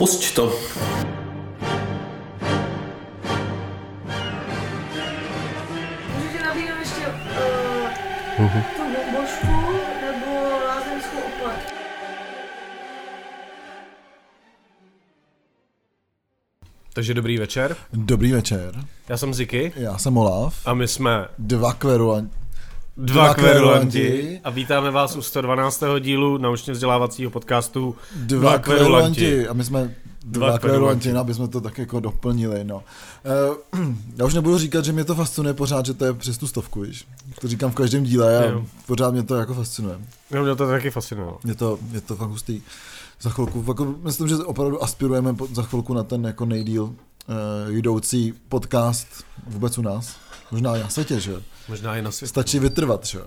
Pusť to. Můžete nabídnout ještě uh, Mhm. tu bombošku nebo lázeňskou opat. Takže dobrý večer. Dobrý večer, Já jsem Ziky já jsem Olaf, a my jsme dva kverulanti. Dva, kverulanti a vítáme vás u 112. dílu naučně vzdělávacího podcastu Dva, Dva kverulanti. kverulanti. A my jsme Dva dva, kverulanti. kverulanti, aby jsme to tak jako doplnili, no. Uh, já už nebudu říkat, že mě to fascinuje pořád, že to je přes tu stovku, víš. To říkám v každém díle a Jo. pořád mě to jako fascinuje. No, mě to taky fascinovalo. Je to, je to fakt hustý. Za chvilku, jako, myslím, že opravdu aspirujeme za chvilku na ten jako nejdíl uh, jdoucí podcast vůbec u nás. Možná i na světě, že? Možná i na svět. Stačí vytrvat, že?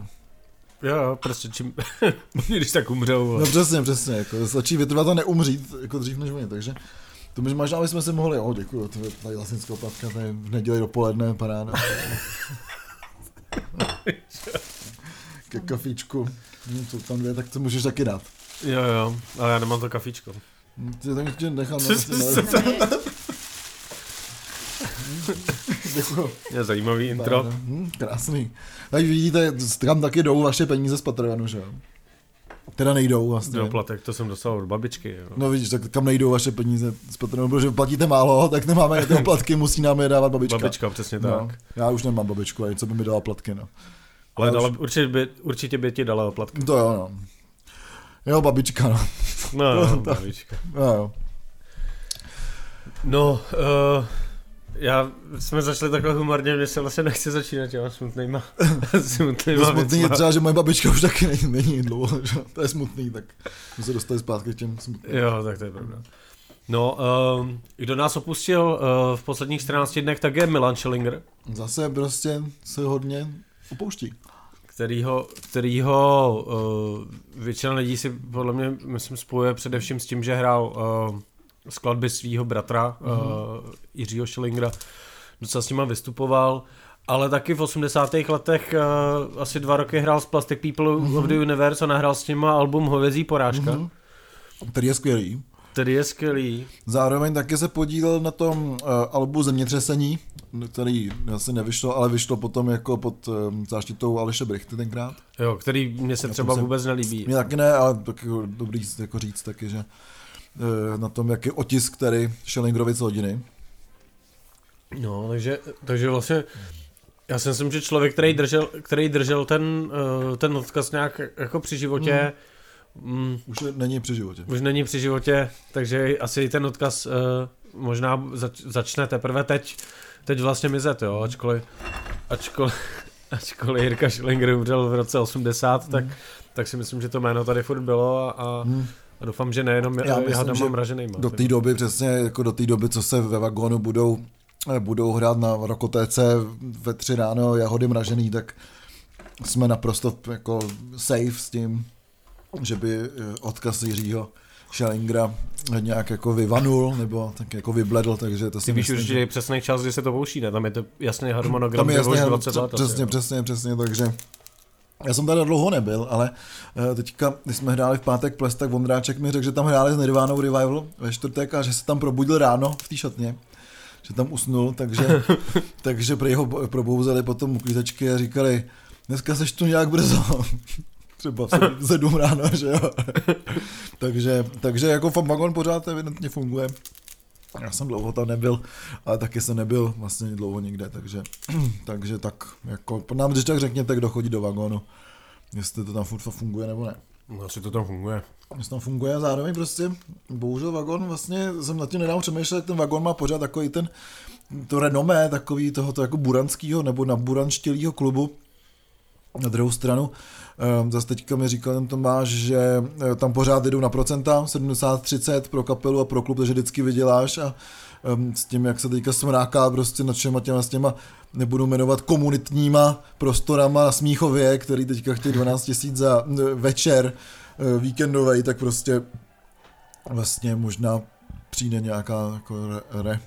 Jo, jo, prostě čím, když tak umřou. No přesně, přesně, jako stačí vytrvat a neumřít, jako dřív než oni, takže to my, možná bychom si mohli, o děkuju, to je tady lasnická platka, tady v neděli dopoledne, paráda. Ke kafíčku, hm, jsou tam dvě, tak to můžeš taky dát. Jo, jo, ale já nemám to kafíčko. Ty tam ještě nechám, Co- na co- co- Děkuju. Je zajímavý intro. Hm, krásný. Tak vidíte, tam taky jdou vaše peníze z Patreonu, že jo? Teda nejdou vlastně. Jo, platek, to jsem dostal od babičky. Jo. No vidíš, tak kam nejdou vaše peníze z Patreonu, protože platíte málo, tak nemáme ty platky, musí nám je dávat babička. Babička, přesně tak. No, já už nemám babičku, ani co by mi dala platky, no. Ale dala, už- určitě, by, určitě by ti dala platky. To jo, no. Jo, babička, no. No, no, to- babička. Jo, jo. No, uh, já jsme začali takhle humorně, mě se vlastně nechce začínat těma smutnýma, smutnýma To smutný je třeba, že moje babička už taky není, není dlouho, že? to je smutný, tak jsme se dostali zpátky k těm smutným. Jo, tak to je pravda. No, uh, kdo nás opustil uh, v posledních 14 dnech, tak je Milan Schillinger, Zase prostě se hodně opouští. kterýho, kterýho uh, většina lidí si podle mě, myslím, spojuje především s tím, že hrál uh, skladby svého bratra uh, Jiřího Schillingera, docela s nima vystupoval, ale taky v 80. letech uh, asi dva roky hrál s Plastic People of the Universe a nahrál s nima album Hovězí porážka, Mhm. Který je skvělý. který je skvělý. Zároveň taky se podílel na tom uh, albu Zemětřesení, který asi nevyšlo, ale vyšlo potom jako pod um, záštitou Aleše Brichty tenkrát. Jo, který mě se Já třeba se- vůbec nelíbí. Mně taky ne, ale tak jako dobrý jako říct taky, že na tom, jak je otisk tady Schellingerovi z hodiny. No, takže, takže vlastně já si myslím, že člověk, který držel, který držel ten, uh, ten odkaz nějak jako při životě, mm. Už je, není při životě. už není při životě, takže asi ten odkaz uh, možná zač, začne teprve teď, teď vlastně mizet, jo, ačkoliv, ačkoliv, ačkoliv Jirka Schillinger umřel v roce 80, tak, tak si myslím, že to jméno tady furt bylo a, a, Hmm. A doufám, že nejenom Já já myslím, že mraženýma. Do té doby přesně, jako do té doby, co se ve vagónu budou, eh, budou hrát na rokotéce ve tři ráno jahody mražený, tak jsme naprosto jako safe s tím, že by eh, odkaz Jiřího Schellingera nějak jako vyvanul, nebo tak jako vybledl, takže to si Ty víš myslím, určitě přesný čas, kdy se to pouští, ne? Tam je to jasný harmonogram, tam je že jasně, 20 let. přesně, přesně, přesně, takže já jsem tady dlouho nebyl, ale eh, teďka, když jsme hráli v pátek ples, tak Vondráček mi řekl, že tam hráli s Nirvánou Revival ve čtvrtek a že se tam probudil ráno v té šatně, že tam usnul, takže, takže prý ho probouzeli potom uklízečky a říkali, dneska seš tu nějak brzo. Třeba sedm ráno, že jo. takže, takže jako vagon pořád evidentně funguje. Já jsem dlouho tam nebyl, ale taky jsem nebyl vlastně dlouho nikde, takže, takže tak, jako, nám když tak řekněte, kdo chodí do vagónu, jestli to tam furt funguje nebo ne. No, asi to tam funguje. Jestli tam funguje a zároveň prostě, bohužel vagón, vlastně jsem nad tím nedávno přemýšlel, jak ten vagón má pořád takový ten, to renomé takový tohoto jako buranského nebo naburanštělého klubu. Na druhou stranu, zase teďka mi říkal ten Tomáš, že eh, tam pořád jdou na procenta, 70-30 pro kapelu a pro klub, takže vždycky vyděláš a um, s tím, jak se teďka smráká prostě nad všema těma, s těma, nebudu jmenovat komunitníma prostorama na Smíchově, který teďka chtějí 12 tisíc za eh, večer eh, víkendový, tak prostě vlastně možná přijde nějaká jako re, re,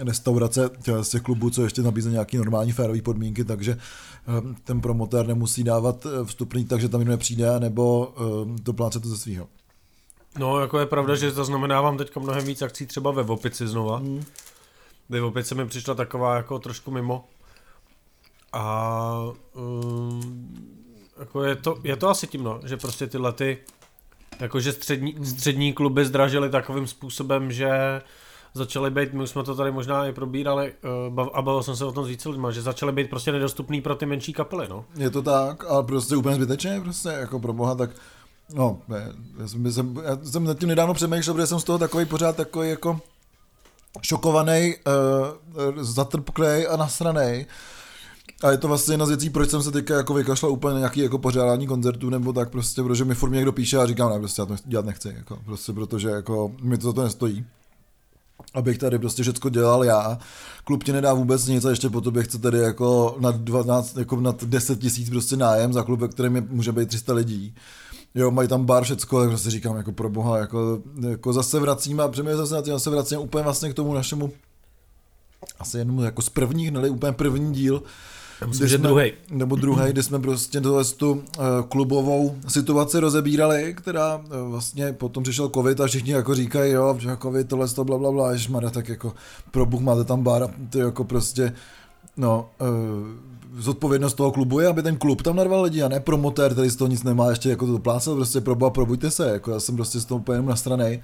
restaurace z těch klubů, co ještě nabízí nějaký normální férové podmínky, takže eh, ten promotér nemusí dávat eh, vstupný, takže tam jenom přijde, nebo eh, to plácet to ze svého. No, jako je pravda, že zaznamenávám teďka mnohem víc akcí třeba ve Vopici znova. Hmm. Kdy Vopice mi přišla taková jako trošku mimo. A um, jako je, to, je to asi tím, no, že prostě tyhle ty jakože střední, střední kluby zdražily takovým způsobem, že začaly být, my už jsme to tady možná i probírali bav, a bavil jsem se o tom s více lidma, že začaly být prostě nedostupný pro ty menší kapely, no. Je to tak, ale prostě úplně zbytečně, prostě jako pro boha, tak no, ne, já jsem, jsem, já jsem nad tím nedávno přemýšlel, protože jsem z toho takový pořád takový jako šokovaný, uh, zatrpklej a nasranej. A je to vlastně jedna z věcí, proč jsem se teďka jako vykašlal úplně nějaký jako pořádání koncertů nebo tak prostě, protože mi furt někdo píše a říkám, ne, prostě já to dělat nechci, jako, prostě protože jako mi to za to nestojí abych tady prostě všechno dělal já. Klub ti nedá vůbec nic a ještě po tobě chce tady jako nad 12, jako nad 10 tisíc prostě nájem za klub, ve kterém je, může být 300 lidí. Jo, mají tam bar, všecko, tak prostě říkám, jako pro boha, jako, jako zase vracíme a přemýšlím zase na tím, zase vracíme úplně vlastně k tomu našemu asi jednomu jako z prvních, ne úplně první díl, Myslím, že druhý. Nebo druhý, kdy jsme prostě tohle tu uh, klubovou situaci rozebírali, která uh, vlastně potom přišel covid a všichni jako říkají, jo, že covid, tohle to bla, bla, bla, ježmara, tak jako pro Bůh máte tam bar a to jako prostě, no, uh, zodpovědnost toho klubu je, aby ten klub tam narval lidi a ne promotér, který z toho nic nemá, ještě jako to plácel, prostě pro boha, probuďte se, jako já jsem prostě z toho úplně jenom na straně,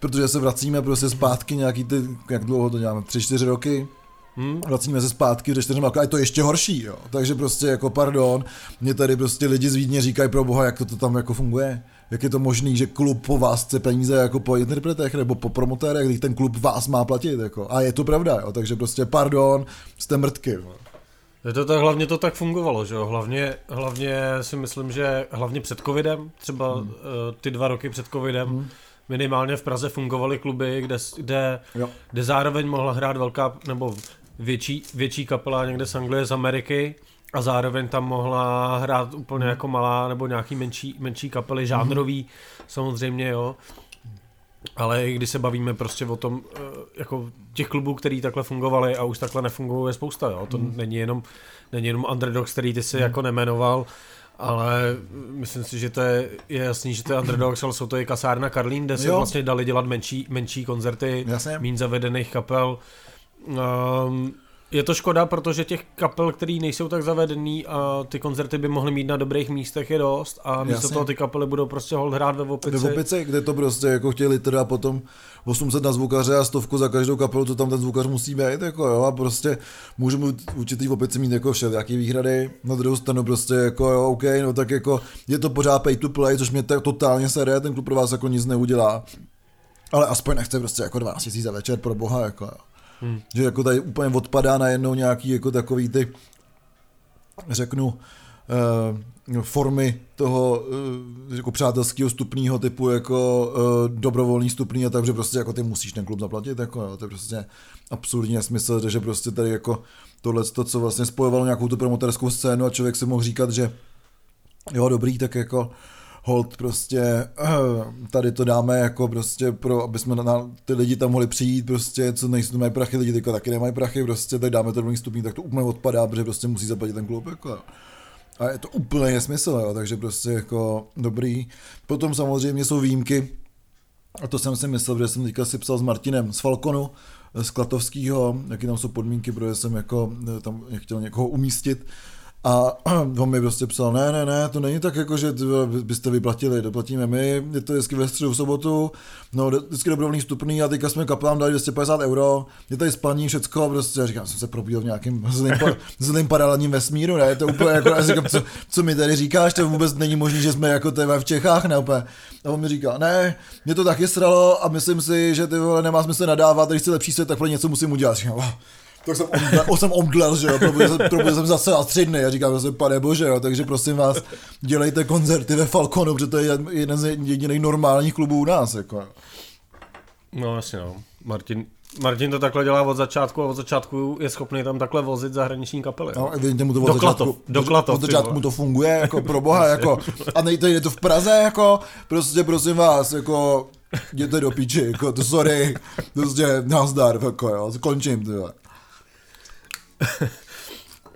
protože se vracíme prostě zpátky nějaký ty, jak dlouho to děláme, tři, čtyři roky, Hmm. Vracíme se zpátky, že čtyřma a je to ještě horší, jo. Takže prostě jako pardon, mě tady prostě lidi z Vídně říkají pro boha, jak to, to tam jako funguje. Jak je to možný, že klub po vás chce peníze jako po interpretech nebo po promotérech, když ten klub vás má platit, jako. A je to pravda, jo. Takže prostě pardon, jste mrtky, jo. Je to tak, hlavně to tak fungovalo, že jo, hlavně, hlavně si myslím, že hlavně před covidem, třeba hmm. ty dva roky před covidem, hmm minimálně v Praze fungovaly kluby, kde, kde, kde zároveň mohla hrát velká, nebo větší, větší kapela někde z Anglie, z Ameriky a zároveň tam mohla hrát úplně jako malá nebo nějaký menší, menší kapely, žánrový mm-hmm. samozřejmě, jo. Ale i když se bavíme prostě o tom, eh, jako těch klubů, který takhle fungovaly a už takhle nefungují, je spousta, jo. To mm. není jenom, není jenom Underdogs, který ty si mm. jako nemenoval, ale myslím si, že to je, je jasný, že to je Underdogs, ale jsou to i kasárna Karlín, kde se jo. vlastně dali dělat menší, menší koncerty, méně zavedených kapel. Um, je to škoda, protože těch kapel, který nejsou tak zavedený a ty koncerty by mohly mít na dobrých místech je dost a místo Jasně. toho ty kapely budou prostě hold hrát ve Vopici. Ve Vopici, kde to prostě jako chtěli teda potom 800 na zvukaře a stovku za každou kapelu, to tam ten zvukař musí být, jako jo, a prostě můžeme určitý Vopici mít jako jaký výhrady, na druhou stranu prostě jako jo, OK, no tak jako je to pořád pay to play, což mě tak totálně sere, ten klub pro vás jako nic neudělá. Ale aspoň nechce prostě jako 12 000 za večer pro boha, jako jo. Hmm. Že jako tady úplně odpadá najednou nějaký jako takový ty, řeknu, uh, formy toho uh, jako přátelského stupního typu jako uh, dobrovolný stupný a takže prostě jako ty musíš ten klub zaplatit, jako jo, to je prostě absurdní nesmysl, že prostě tady jako tohle, to, co vlastně spojovalo nějakou tu promoterskou scénu a člověk si mohl říkat, že jo, dobrý, tak jako hold prostě tady to dáme jako prostě pro, aby jsme na, ty lidi tam mohli přijít prostě, co nejsou, mají prachy, lidi teďka taky nemají prachy, prostě tak dáme to do stupní, tak to úplně odpadá, protože prostě musí zaplatit ten klub, jako. A je to úplně nesmysl, jo, takže prostě jako dobrý. Potom samozřejmě jsou výjimky, a to jsem si myslel, že jsem teďka si psal s Martinem z Falconu, z Klatovského, jaký tam jsou podmínky, protože jsem jako eh, tam chtěl někoho umístit, a on mi prostě psal, ne, ne, ne, to není tak jako, že byste vyplatili, doplatíme my, je to vždycky ve středu v sobotu, no vždycky dobrovolný vstupný a teďka jsme kaplám dali 250 euro, je tady spaní, všecko, prostě, říkám, jsem se probíl v nějakým zlým, zlým paralelním vesmíru, ne, je to úplně jako, já říkám, co, co mi tady říkáš, to vůbec není možné, že jsme jako TV v Čechách, ne, úplně. A on mi říká, ne, mě to taky sralo a myslím si, že ty vole nemá smysl nadávat, když chci lepší svět, tak pro něco musím udělat. Říkám, oh tak jsem omdlel, jsem omdlel že jo, protože jsem, protože jsem zase a tři dny, já říkám, že pane bože, jo, takže prosím vás, dělejte koncerty ve Falconu, protože to je jeden z jediných normálních klubů u nás, jako. No jasně, no. Martin, Martin to takhle dělá od začátku a od začátku je schopný tam takhle vozit zahraniční kapely. No, evidentně mu to od do začátku, Klatov, do Klatov, od začátku mu to funguje, jako pro boha, jako, a nejde je to v Praze, jako, prostě prosím vás, jako, jděte do píči, jako, to sorry, prostě nazdar, jako jo, končím, tyhle.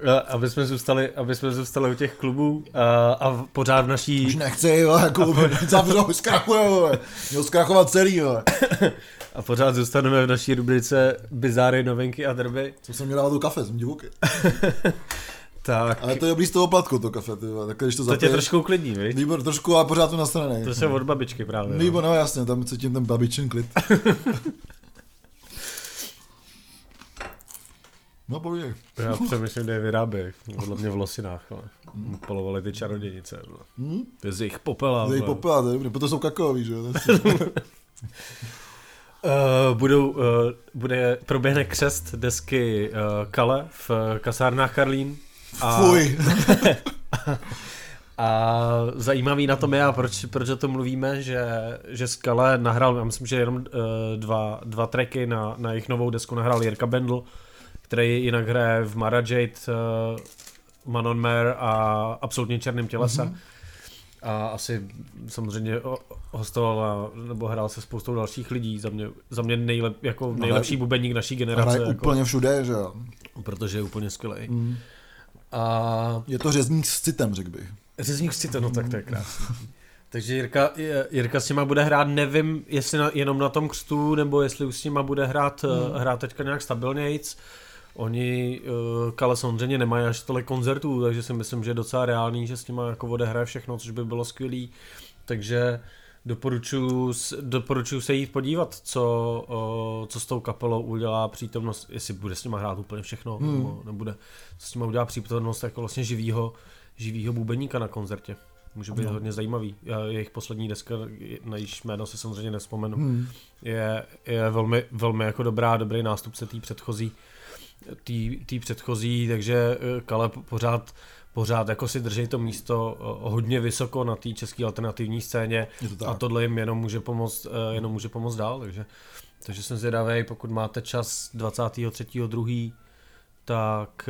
A- aby jsme zůstali, aby jsme zůstali u těch klubů a, a pořád v Už naší, nechci, jo, jako zavřou, zkrachuje, jo. Měl zkrachovat celý, jo. a pořád zůstaneme v naší rubrice Bizáry, novinky a drby. Co jsem měl dávat do kafe, jsem divoký. Tak, Ale to je blíž toho platku, to kafe, ty tak když to to tě trošku uklidní, viď? Výbor trošku, ale pořád to nastranej. To se od babičky právě. no. Výbor, no jasně, tam cítím ten babičin klid. No povídej. Já přemýšlím, kde je vyrábějí. Podle mě v Losinách, ale polovali ty čarodějnice. Hm? To je z jejich popela. Dej vole. popela, to je dobrý, proto jsou kakaový, že jo. Uh, budou, uh, bude, proběhne křest desky uh, Kale v uh, kasárnách Karlín. A, Fuj. a zajímavý na tom je, a proč, proč o tom mluvíme, že, že Skale nahrál, já myslím, že jenom uh, dva, dva tracky na, na jejich novou desku nahrál Jirka Bendl, který jinak hraje v Mara Jade, uh, Manon Mare a Absolutně černým tělesa. Mm-hmm. A asi samozřejmě hostoval a, nebo hrál se spoustou dalších lidí. Za mě, za mě nejlep, jako nejlepší bubeník naší generace. Hraje Jako, úplně všude, že jo. Protože je úplně skvělý. Mm. A Je to řezník s citem, řekl bych. řezník si to, no tak to je krásný. Takže Jirka, Jirka s nima bude hrát, nevím, jestli na, jenom na tom křtu, nebo jestli už s nima bude hrát, hmm. hrát teďka nějak stabilnějc. Oni, uh, Kale samozřejmě nemají až tolik koncertů, takže si myslím, že je docela reálný, že s nima jako odehraje všechno, což by bylo skvělý. Takže doporučuji, s- doporučuji se jít podívat, co, uh, co s tou kapelou udělá přítomnost, jestli bude s nima hrát úplně všechno, hmm. nebo nebude, co s nima udělá přítomnost jako vlastně živýho, živýho bubeníka na koncertě. Může být No. hodně zajímavý. Já- Jejich poslední deska, na jejíž jméno si samozřejmě nespomenu, Hmm. je, je velmi, velmi jako dobrá, dobrý nástupce té předchozí, tý předchozí, takže eh, Kale po- pořád, pořád jako si drží to místo eh, hodně vysoko na té české alternativní scéně a tohle jim jenom může pomoct, eh, jenom může pomoct dál, takže, takže jsem zvědavý, pokud máte čas 23.2., tak,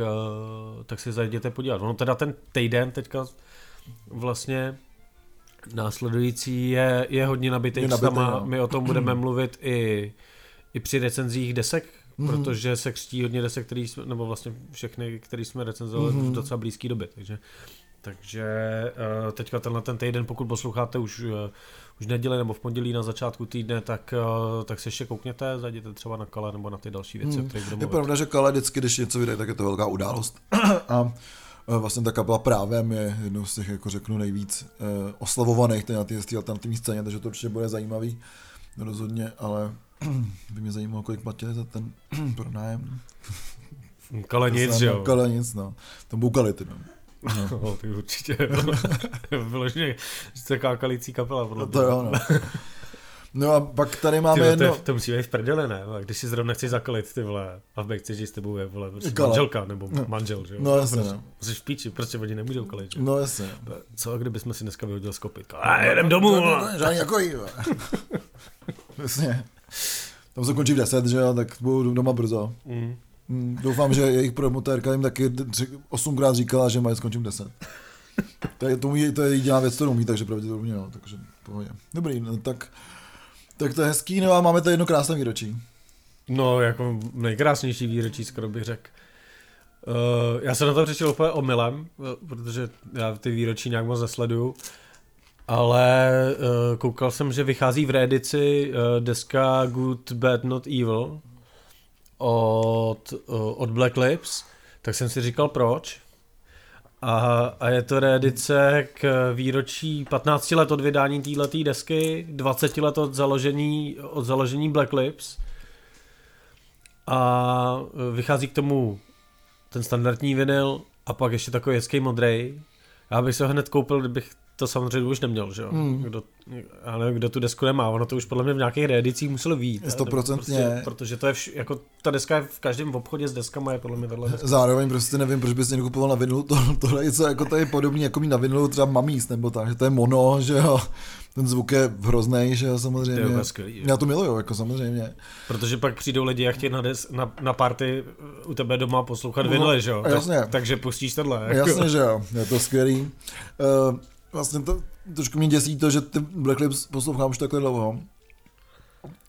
tak si zajděte podívat. Ono teda ten týden teďka vlastně následující je, je hodně nabitý Je nabitý, no. My o tom budeme mluvit i, i při recenzích desek, Mhm. protože se křtí hodně desek, který jsme, nebo vlastně všechny, který jsme recenzovali Mhm. v docela blízké době. Takže, takže eh, teďka tenhle ten týden, pokud posloucháte už, eh, už neděli nebo v pondělí na začátku týdne, tak, eh, tak se ještě koukněte, zajděte třeba na Kale nebo na ty další věci, Hmm. o kterých budeme Je pravda, že Kale vždycky, když něco vydají, tak je to velká událost. A vlastně ta kapela právem je jednou z těch, jako řeknu, nejvíc oslavovaných na té alternativní scéně, takže to určitě bude zajímavý. Rozhodně, ale by mě zajímalo, kolik platili za ten pronájem. Kale nic, že jo. Kale nic, no. To budou kality, no. no. No, ty určitě. Vyloženě, že to je kákalící kapela. Podle No to jo, no. No a pak tady Ty, máme vole, jedno... to, je, to musí být v prdele, ne? A Když si zrovna chceš zakalit, ty vole, a v backstage s tebou je, vole, prostě Kala. manželka, nebo No. manžel, že jo? No jasně, prostě, no. Jsi v píči, prostě oni nemůžou kalit, že? No jasně. Co, kdybychom si dneska vyhodili z kopytka? A jedem domů, vole. Žádný jako jí, vole. Jasně. Tam se končí v 10, že jo, tak budu doma brzo. Mm. Hmm, Doufám, že jejich promotérka jim taky osmkrát říkala, že mají skončit v 10. To je, to, umí, to je jediná věc, kterou umí, takže pravděpodobně no, takže pohodě. Dobrý, no, tak, tak to je hezký, no a máme tady jedno krásné výročí. No, jako nejkrásnější výročí, skoro bych řekl. Uh, já jsem na to přišel úplně omylem, eh, protože já ty výročí nějak moc nesleduju, ale uh, koukal jsem, že vychází v reedici uh, deska Good, Bad, Not Evil od, uh, od Black Lips, tak jsem si říkal proč. A, a je to reedice k výročí 15 let od vydání této desky, 20 let od založení, od založení Black Lips a vychází k tomu ten standardní vinyl a pak ještě takový hezký modrej. Já bych se ho hned koupil, kdybych to samozřejmě už neměl, že jo. Hmm. Kdo, já nevím, kdo tu desku nemá, ono to už podle mě v nějakých reedicích muselo být. Stoprocentně. protože to je vš, jako ta deska je v každém obchodě s deskama je podle mě vedle deska. Zároveň prostě nevím, proč bys někdo kupoval na vinilu, to, tohle je něco jako to je podobný, jako mít na vinilu třeba mamís, nebo tak, že to je mono, že jo. Ten zvuk je hrozný, že jo, To je samozřejmě. skvělý, že? Já to miluju, jako samozřejmě. Protože pak přijdou lidi a chtějí na, des, na, na party u tebe doma poslouchat No, vinily, že jo. jasně. Tak, takže pustíš tohle. Jako. Jasně, že jo, je to skvělý. Uh, vlastně to, trošku mě děsí to, že ty Black Lips poslouchám už takhle dlouho.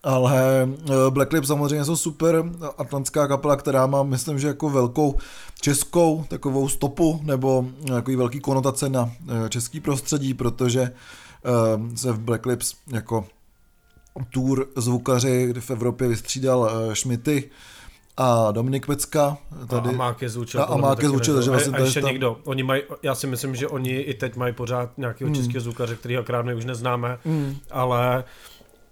ale eh, Black Lips samozřejmě jsou super atlantská kapela, která má, myslím, že jako velkou českou takovou stopu nebo takový velký konotace na eh, český prostředí, protože eh, se v Black Lips jako tour zvukaři v Evropě vystřídal Šmity, a Dominik Pecka. Tady, a Amák je zvučil. A Amák je zvučil, takže vlastně... A, a ještě tam... někdo. Oni mají, já si myslím, že oni i teď mají pořád nějakého mm. českého zvukaře, kterýho akorát my už neznáme, mm. ale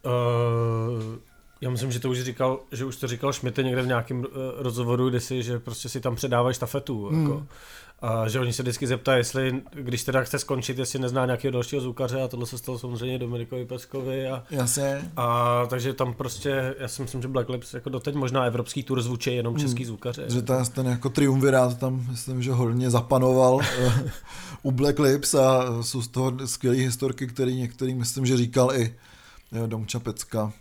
uh, já myslím, že to už říkal, že už to říkal Schmidt někde v nějakém uh, rozhovoru, kde si, že prostě si tam předávají štafetu. Mm. Jako. A že oni se vždycky zeptají, jestli, když teda chce skončit, jestli nezná nějakého dalšího zvukaře a tohle se stalo samozřejmě Dominikovi Peskovi. A, Jasně. A takže tam prostě, já si myslím, že Black Lips jako doteď možná evropský tour zvučí jenom český hmm. zvukaře. Že ten, ten jako triumvirát tam, myslím, že hodně zapanoval eh, u Black Lips a jsou z toho skvělé historky, který některý, myslím, že říkal i eh, Domča Pecka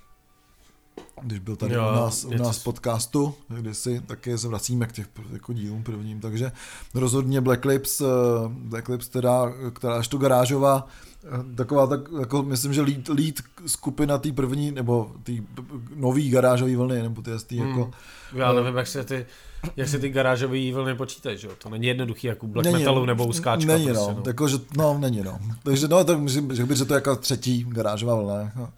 když byl tady jo, u nás, u nás podcastu, kdysi, taky se vracíme k těch jako dílům prvním, takže rozhodně Black Lips, eh, Black Lips teda, která až to garážová, eh, taková tak, jako myslím, že lead, lead skupina té první, nebo té nový garážové vlny, nebo ty, ty hmm. jako... Já nevím, jak se ty, jak se ty garážové vlny počítají, že jo? To není jednoduchý jako black není, metalu nebo uskáčka. Není, prostě, no. no. Jako, že, no, není, no. Takže no, tak myslím, že bych, že to je jako třetí garážová vlna. Jako.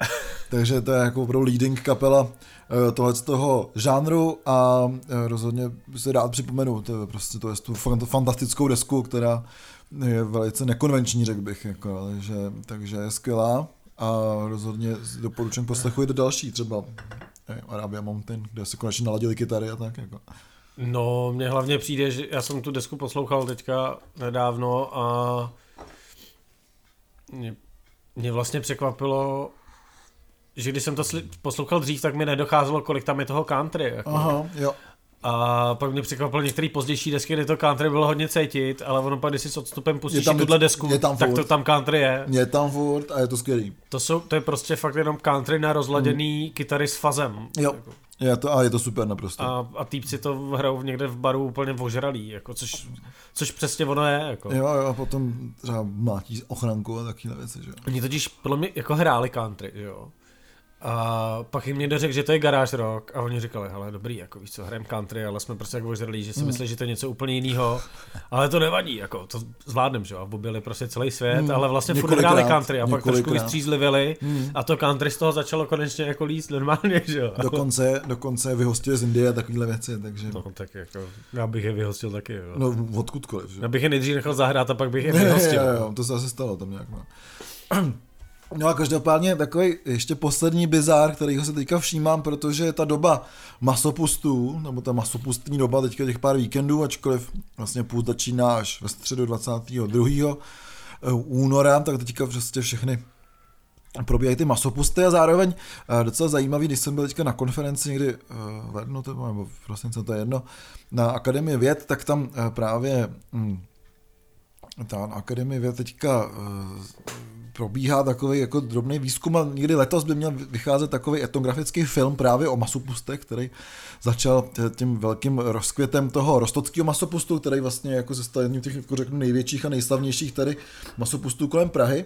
Takže to je jako opravdu leading kapela eh, tohle z toho žánru a eh, rozhodně se rád připomenu, to je prostě to je tu fantastickou desku, která je velice nekonvenční, řekl bych, jako, takže, takže je skvělá a rozhodně doporučuji poslechujte další, třeba Arabia Mountain, kde se konečně naladili kytary a tak. Jako. No, mně hlavně přijde, že já jsem tu desku poslouchal teďka nedávno a mě, mě vlastně překvapilo, že když jsem to sli- poslouchal dřív, tak mi nedocházelo, kolik tam je toho country. Jako. Aha, jo. A pak mě překvapilo některé pozdější desky, kde to country bylo hodně cítit, ale ono pak, když si s odstupem pustíš tam, tuhle desku, je tam tak to tam country je. Je tam furt a je to skvělý. To, jsou, to je prostě fakt jenom country na rozladěný hmm. kytary s fazem. Jo. Jako. Je to, a je to super naprosto. A, a týpci to hrajou někde v baru úplně ožralý, jako, což, což přesně ono je. Jako. Jo, jo, a potom třeba mlátí ochranku a takové věci. Že? Oni totiž podle mě jako hráli country, jo. A pak jim někdo řekl, že to je garáž rock a oni říkali, hele dobrý, jako víš co, hrajeme country, ale jsme prostě jako ožralí, že si mm. myslí, že to je něco úplně jiného, ale to nevadí, jako to zvládnem, že jo, objeli prostě celý svět, mm. ale vlastně furt hráli country a pak trošku vystřízlivili mm. a to country z toho začalo konečně jako líst normálně, že jo. Dokonce, dokonce vyhostili z Indie a takovéhle věci, takže. No tak jako, já bych je vyhostil taky, jo. No odkudkoliv, že? Já bych je nejdřív nechal zahrát a pak bych je vyhostil. jo, jo, to se zase stalo tam nějak, no. No a každopádně takový ještě poslední bizár, kterýho se teďka všímám, protože ta doba masopustů, nebo ta masopustní doba teďka těch pár víkendů, ačkoliv vlastně půl začíná až ve středu 22. Eh, února, tak teďka prostě všechny probíhají ty masopusty a zároveň eh, docela zajímavý, když jsem byl teďka na konferenci někdy eh, v lednu, nebo v prosince, to je jedno, na Akademii věd, tak tam právě hm, ta Akademie věd teďka probíhá takový jako drobný výzkum a někdy letos by měl vycházet takový etnografický film právě o masopustech, který začal tím velkým rozkvětem toho rostockého masopustu, který vlastně jako se stal jedním těch jako řeknu, největších a nejslavnějších tady masopustů kolem Prahy.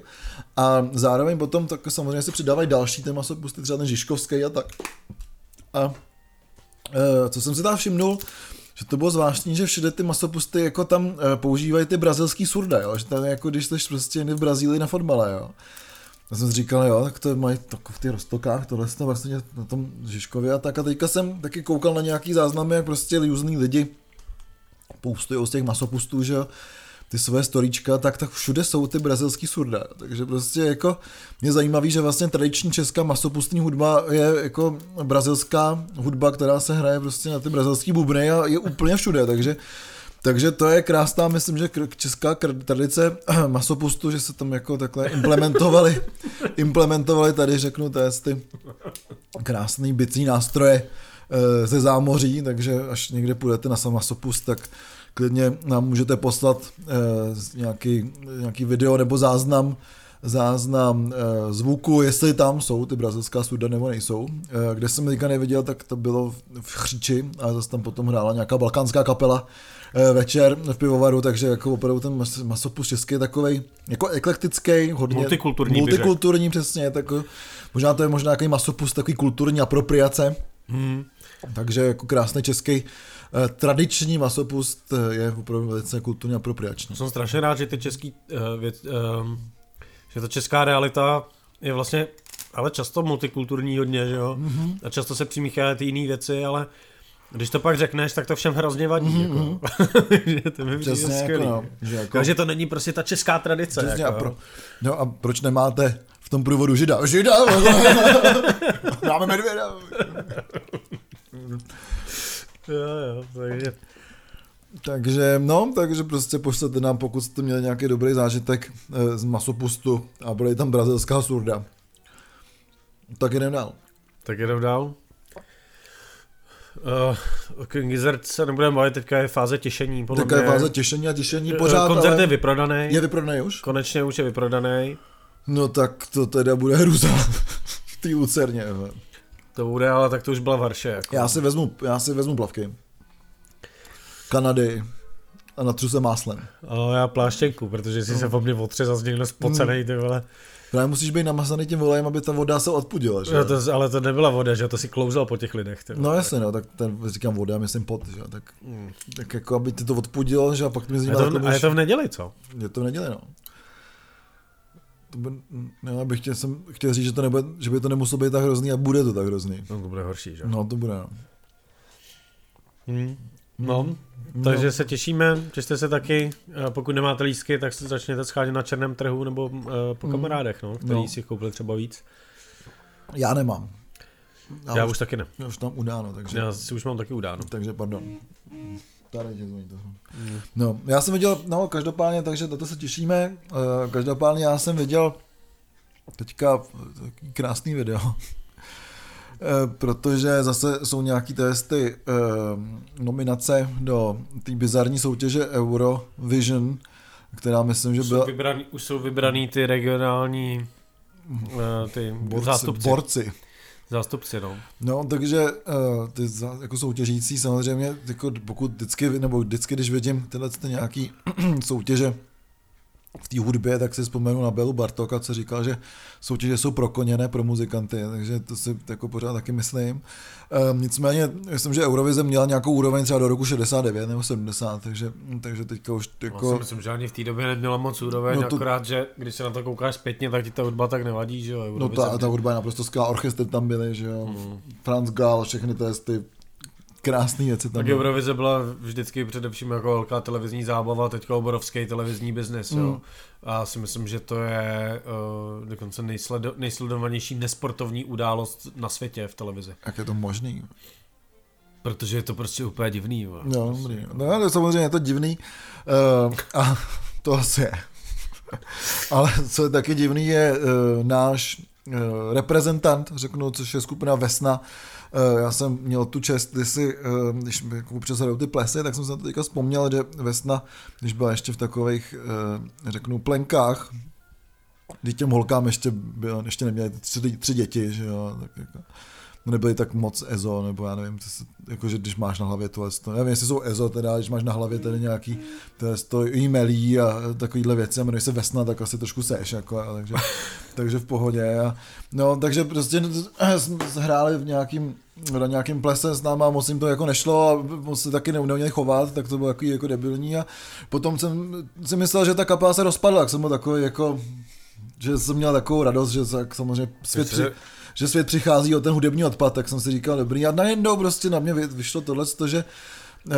A zároveň potom tak samozřejmě se přidávají další ty masopusty, třeba ten Žižkovský a tak. A e, co jsem si tam všimnul, že to bylo zvláštní, že všude ty masopusty jako tam uh, používají ty brazilský surda, jo? že tam jako když jsi prostě v Brazílii na fotbale, jo. Já jsem si říkal, jo, tak to mají tak v těch roztokách, tohle to vlastně na tom Žižkově a tak. A teďka jsem taky koukal na nějaký záznamy, jak prostě různý lidi poustují z těch masopustů, že jo ty své storíčka, tak, tak všude jsou ty brazilský surda. Takže prostě jako mě zajímavý, že vlastně tradiční česká masopustní hudba je jako brazilská hudba, která se hraje prostě na ty brazilský bubny a je úplně všude, takže takže to je krásná, myslím, že česká tradice masopustu, že se tam jako takhle implementovali, implementovali tady, řeknu, ty krásný bicí nástroje eh, ze zámoří, takže až někde půjdete na masopust, tak klidně nám můžete poslat eh, nějaký, nějaký video nebo záznam záznam eh, zvuku, jestli tam jsou ty brazilská studia nebo nejsou. Eh, Kde jsem teďka neviděl, tak to bylo v- Chříči a zase tam potom hrála nějaká balkánská kapela eh, večer v pivovaru, takže jako opravdu ten mas- masopus český je takovej jako eklektický, hodně Multikulturní multikulturní přesně, tak možná to je možná nějaký masopus takový kulturní apropriace, Hmm. takže jako krásný český tradiční masopust eh, je opravdu velice kulturně apropriační. Jsem strašně rád, že ty český uh, věc, um, že ta česká realita je vlastně ale často multikulturní hodně, že jo? Mhm. Mm-hmm. A často se přimíchají ty jiné věci, ale když to pak řekneš, tak to všem hrozně vadí. Mm-hmm. Jako. to mi Přesně jako, no, že jako, Takže to není prostě ta česká tradice. přesně, jako, a, pro, no a proč nemáte v tom průvodu žida? Žida! Dáme medvěda! Jo, jo, takže Takže, no, takže prostě pošlete nám, pokud jste měli nějaký dobrý zážitek eh, z masopustu a bude tam brazilská surda. Tak jdem dál. Tak jdem dál. Uh, King Gizzard se nebudeme bavit, teďka je fáze těšení. Podle Taková mě. fáze těšení a těšení Eh, pořád, Koncert ale je vyprodaný. je vyprodaný už? Konečně už je vyprodaný. No tak to teda bude hruza lucerně. hele. To bude, ale tak to už byla Varše. Jako. Já si vezmu, já si vezmu plavky. Kanady a natřu se máslem. Ale já pláštěnku, protože si se po mně otře zase někdo spocenej, ty vole. Právě musíš být namazaný tím volejem, aby ta voda se odpudila, že? No to, ale to nebyla voda, že to si klouzal po těch lidech. Ty. No jasně, no, tak ten, říkám voda, myslím pot, že? jo, Tak, tak jako, aby ty to odpudilo, že? A pak mi a, je zajímalo, to, jako a je to v neděli, co? je to v neděli, no. To by, no, já bych chtěl, jsem chtěl říct, že, to nebude, že by to nemuselo být tak hrozný a bude to tak hrozný. No to bude horší, že? No to bude, no. Hmm. No, takže se těšíme, těšte se taky, pokud nemáte lístky, tak se začněte schánět na černém trhu nebo uh, po kamarádech, no, který No. si koupili třeba víc. Já nemám. Já už taky ne. já už tam udáno, takže, Já si už mám taky udáno. takže pardon. Tady tě zvoní to. No, já jsem viděl, no každopádně, takže na to se těšíme. Eh, Každopádně já jsem viděl teďka takový krásný video. Eh, Protože zase jsou nějaký testy eh, nominace do té bizarní soutěže Eurovision, která myslím, že Už jsou, byla vybraný, už jsou vybraný ty regionální uh, ty borci, zástupci. borci. Zástupci, no. No, takže uh, ty za, jako soutěžící samozřejmě, jako pokud vždycky, nebo vždycky, když vidím tyhle ty nějaký soutěže v té hudbě, tak si vzpomenu na Belu Bartoka, co říkal, že soutěže jsou pro koně, ne pro muzikanty, takže to si jako pořád taky myslím. Um, nicméně, myslím, že Eurovize měla nějakou úroveň třeba do roku 69 nebo 70, takže, takže teďka už Jako... jako... Já si myslím, že ani v té době neměla moc úroveň, No no to- akorát, že když se na to koukáš zpětně, tak ti ta hudba tak nevadí, že jo. No Eurovize ta, ta hudba je naprosto skvělá, orchestry tam byly, že jo, Mm. Franz Gall, všechny ty, ty krásné věci tam Tak. Eurovize byla vždycky především jako velká televizní zábava, teďka obrovský televizní biznis, Mm. jo. A já si myslím, že to je uh, dokonce nejsledo, nejsledovanější nesportovní událost na světě v televizi. Jak je to možný? Protože je to prostě úplně divný, jo. No, dobrý. No, ale samozřejmě je to divný. Uh, a to asi je. Ale co je taky divný, je uh, náš uh, reprezentant, řeknu, což je skupina Vesna. Uh, já jsem měl tu čest, když, si, uh, když jako ty plesy, tak jsem se na to teďka vzpomněl, že Vesna, když byla ještě v takových, uh, řeknu, plenkách, kdy těm holkám ještě, byl, ještě neměli tři, tři děti, že jo, tak jako, nebyly tak moc EZO, nebo já nevím, to se, jako, že když máš na hlavě tohle, to, nevím, jestli jsou EZO teda, když máš na hlavě tady nějaký tohle to e-mailí a takovýhle věci a jmenuje se Vesna, tak asi trošku seš, jako, a takže, takže v pohodě. A, no, takže prostě jsme hráli v nějakým, na nějakým plese s náma, moc jim to jako nešlo a moc se taky neuměli chovat, tak to bylo jako, jako debilní a potom jsem si myslel, že ta kapela se rozpadla, tak jsem byl takový jako že jsem měl takovou radost, že tak samozřejmě svět, při, že svět přichází o ten hudební odpad, tak jsem si říkal, dobrý, a najednou prostě na mě vy- vyšlo tohle, že eh,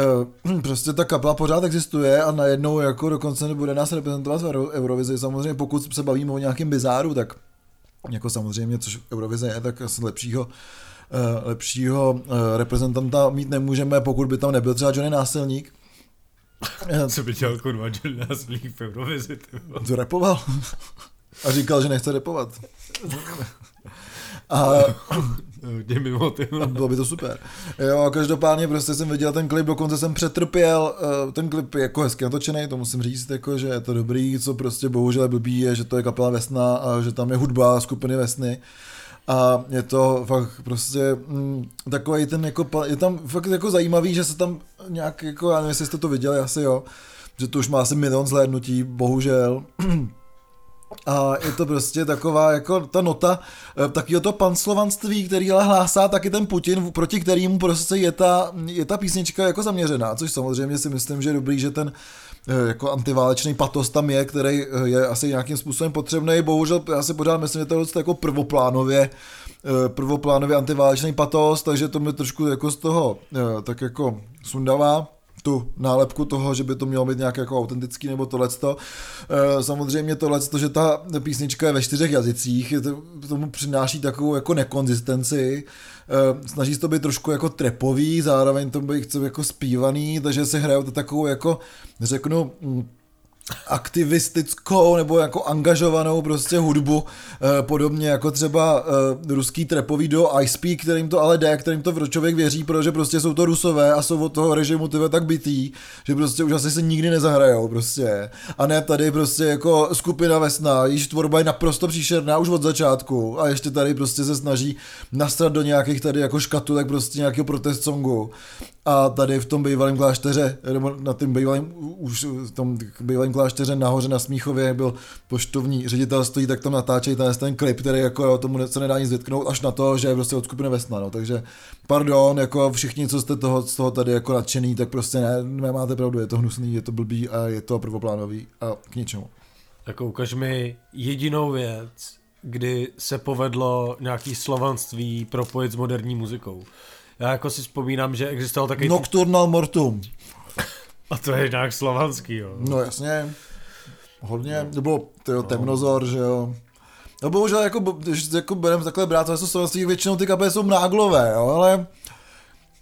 prostě ta kapela pořád existuje a najednou jako dokonce nebude nás reprezentovat v Euro- Eurovizi. Samozřejmě pokud se bavíme o nějakém bizáru, tak jako samozřejmě, což Eurovize je, tak asi lepšího eh, lepšího eh, reprezentanta mít nemůžeme, pokud by tam nebyl třeba Johnny Násilník. Co by dělal kurva John Násilník v Eurovizi. To repoval. A říkal, že nechce repovat. A Hodně mimo ty. bylo by to super. Jo, každopádně prostě jsem viděl ten klip, dokonce jsem přetrpěl, eh, ten klip je jako hezky natočený, to musím říct, jako, že je to dobrý, co prostě bohužel blbý je, že to je kapela Vesna a že tam je hudba skupiny Vesny. A je to fakt prostě mm, takový ten jako, je tam fakt jako zajímavý, že se tam nějak jako, já nevím, jestli jste to viděli, asi jo, že to už má asi milion zhlédnutí, bohužel. A je to prostě taková jako ta nota eh, takového to panslovanství, který ale hlásá taky ten Putin, proti kterému prostě je ta, je ta písnička jako zaměřená, což samozřejmě si myslím, že je dobrý, že ten eh, jako antiválečný patos tam je, který eh, je asi nějakým způsobem potřebný. Bohužel já si pořád myslím, že to je jako prvoplánově prvoplánově antiválečný patos, takže to mi trošku jako z toho tak jako sundává tu nálepku toho, že by to mělo být nějak jako autentický nebo tohleto. E, samozřejmě tohleto, že ta písnička je ve čtyřech jazycích, to, tomu přináší takovou jako nekonzistenci, e, snaží se to být trošku jako trepový, zároveň to být jako zpívaný, takže se hrajou to takovou jako, řeknu, aktivistickou nebo jako angažovanou prostě hudbu, eh, podobně jako třeba eh, ruský trepový do ISP, kterým to ale jde, kterým to člověk věří, protože prostě jsou to rusové a jsou od toho režimu tyve tak bytý, že prostě už asi se nikdy nezahrajou prostě. A ne tady prostě jako skupina Vesna, již tvorba je naprosto příšerná už od začátku a ještě tady prostě se snaží nastrat do nějakých tady jako škatulek prostě nějakého protest songu. A tady v tom bývalém klášteře, nebo na tím bývalém, už v tom bývalém klášteře nahoře na Smíchově byl poštovní ředitelství, tak tam natáčejí ten, ten klip, který jako jo, tomu se nedá nic vytknout, až na to, že je prostě od skupiny Vesna, no. takže pardon, jako všichni, co jste toho, z toho tady jako nadšený, tak prostě ne, nemáte pravdu, je to hnusný, je to blbý a je to prvoplánový a k ničemu. Tak ukaž mi jedinou věc, kdy se povedlo nějaký slovanství propojit s moderní muzikou. Já jako si vzpomínám, že existoval takový... Nocturnal Mortum. A to je nějak slovanský, jo. No jasně. Hodně. Nebo tyjo, temnozor, že jo. No bohužel, jako, když jako budeme takhle brát, to slovenství, většinou ty kapely jsou náglové, jo, ale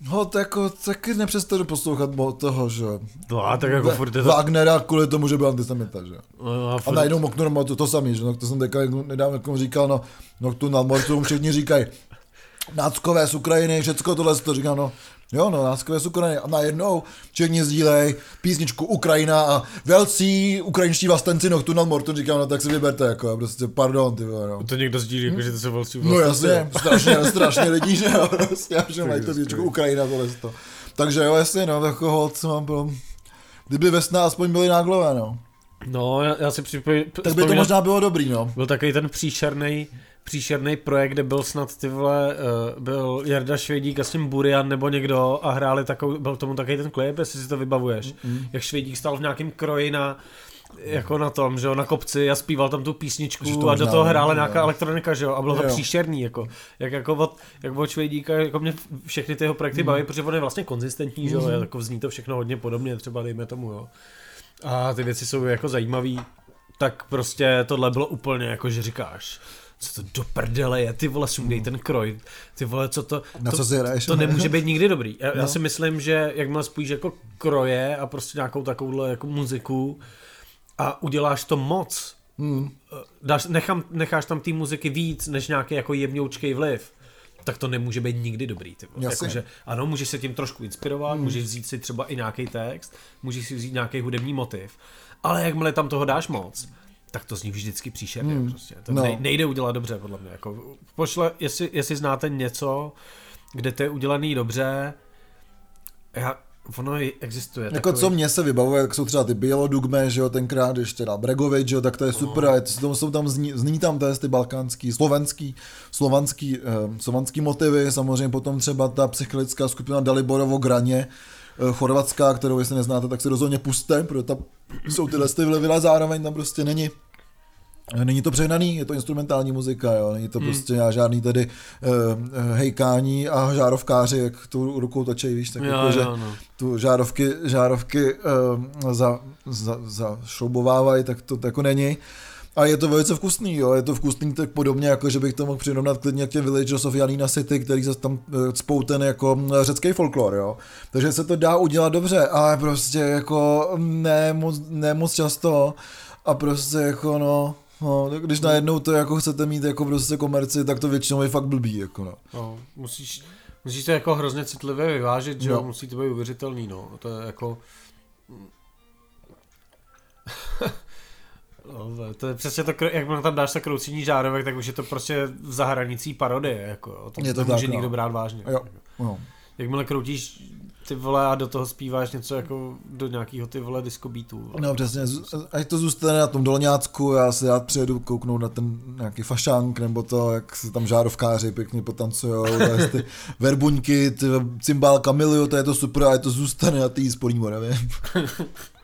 Ho, to jako, taky nepřestanu poslouchat toho, že No a tak jako furt je to... Wagnera kvůli tomu, že byl antisemita, že No, a A furt... najednou Moknur to, to samý, že no, to jsem teďka nedávno někomu říkal, no, no tu na Mortum všichni říkají, náckové z Ukrajiny, všecko tohle, to říkám, no, jo, no, náckové z Ukrajiny. A najednou všichni sdílej písničku Ukrajina a velcí ukrajinští vlastenci Nocturnal Mortum, říkám, no, tak si vyberte, jako, prostě, pardon, ty vole, no. To někdo sdílí, jako, že to se vlastně... No jasně, strašně, strašně lidí, že jo, prostě, že mají to písničku Ukrajina, tohle to. Takže jo, jasně, no, jako hold, mám pro... Kdyby vesna aspoň byly náglové, no. No, já, já si připomínám... Tak by to možná bylo dobrý, no. Byl takový ten příšerný příšerný projekt, kde byl snad ty vole, uh, byl Jarda Švědík a s tím Burian nebo někdo a hráli takový, byl tomu takový ten klip, jestli si to vybavuješ, mm. jak Švědík stál v nějakém kroji na jako na tom, že jo, na kopci a zpíval tam tu písničku to a do toho hrála jo. nějaká elektronika, že jo, a bylo to Jo. příšerný, jako, jak jako od, jak od Švědíka, jako mě všechny ty jeho projekty Mhm. baví, protože on je vlastně konzistentní, že jo, jako zní to všechno hodně podobně, třeba dejme tomu, jo. A ty věci jsou jako zajímavý, tak prostě tohle bylo úplně jako, že říkáš, co to do prdele je, ty vole, sundej ten kroj, ty vole, co to, Na to, co si hraješ? to nemůže být nikdy dobrý. Já, já No. si myslím, že jakmile spojíš jako kroje a prostě nějakou takovouhle jako muziku a uděláš to moc, Hmm. dáš, nechám, necháš tam té muziky víc, než nějaký jako jemňoučkej vliv, tak to nemůže být nikdy dobrý. Ty vole. Jasně. Jakože, ano, můžeš se tím trošku inspirovat, hmm. můžeš vzít si třeba i nějaký text, můžeš si vzít nějaký hudební motiv, ale jakmile tam toho dáš moc, tak to zní vždycky příšerně. Hmm. Prostě. To No. no. nejde udělat dobře, podle mě. Jako, pošle, jestli, jestli znáte něco, kde to je udělaný dobře, já, ono i existuje. Jako takový, co mě se vybavuje, tak jsou třeba ty Bielodugme, že jo, tenkrát ještě dal Bregovič, že jo, tak to je super, a je to, jsou- tam, zní, zní tam též ty balkánský, slovenský, slovanský, eh, slovanský motivy, samozřejmě potom třeba ta psychelická skupina Daliborovo Graně, eh, chorvatská, kterou jestli neznáte, tak si rozhodně puste, protože tam jsou tyhle ty vlivy, ale zároveň tam prostě není Není to přehnaný, je to instrumentální muzika, jo. není to prostě hmm. žádný tady uh, hejkání a žárovkáři, jak tu rukou točej, víš, tak Jo, jako, že jo, no. tu žárovky, žárovky uh, za, za, za šroubovávají, tak to jako není. A je to velice vkusný, jo, je to vkusný tak podobně, jako že bych to mohl přirovnat klidně k těm Villagers of Janina City, který se tam eh, cpou ten jako mm, řecký folklor, jo. Takže se to dá udělat dobře, ale prostě jako ne moc, ne moc často a prostě jako no, No, tak když najednou to jako chcete mít jako prostě komerci, tak to většinou je fakt blbý, jako no. No, musíš, musíš to jako hrozně citlivě vyvážit, že jo, No. musí to být uvěřitelný, no, to je jako... No, to je přesně to, jak tam dáš se kroucení žárovek, tak už je to prostě v zahranicí parodie, jako, jo, to, Je to nemůže tak, no. nikdo brát vážně. Jo. No. Jakmile kroutíš ty vole a do toho zpíváš něco jako do nějakého ty vole disco beatů. vole. No přesně, ať to zůstane na tom dolňácku, já se rád přijedu kouknout na ten nějaký fašánk, nebo to, jak se tam žárovkáři pěkně potancujou, ty verbuňky, ty cymbál Kamilio, to je to super, a to zůstane na té spodní Moravě.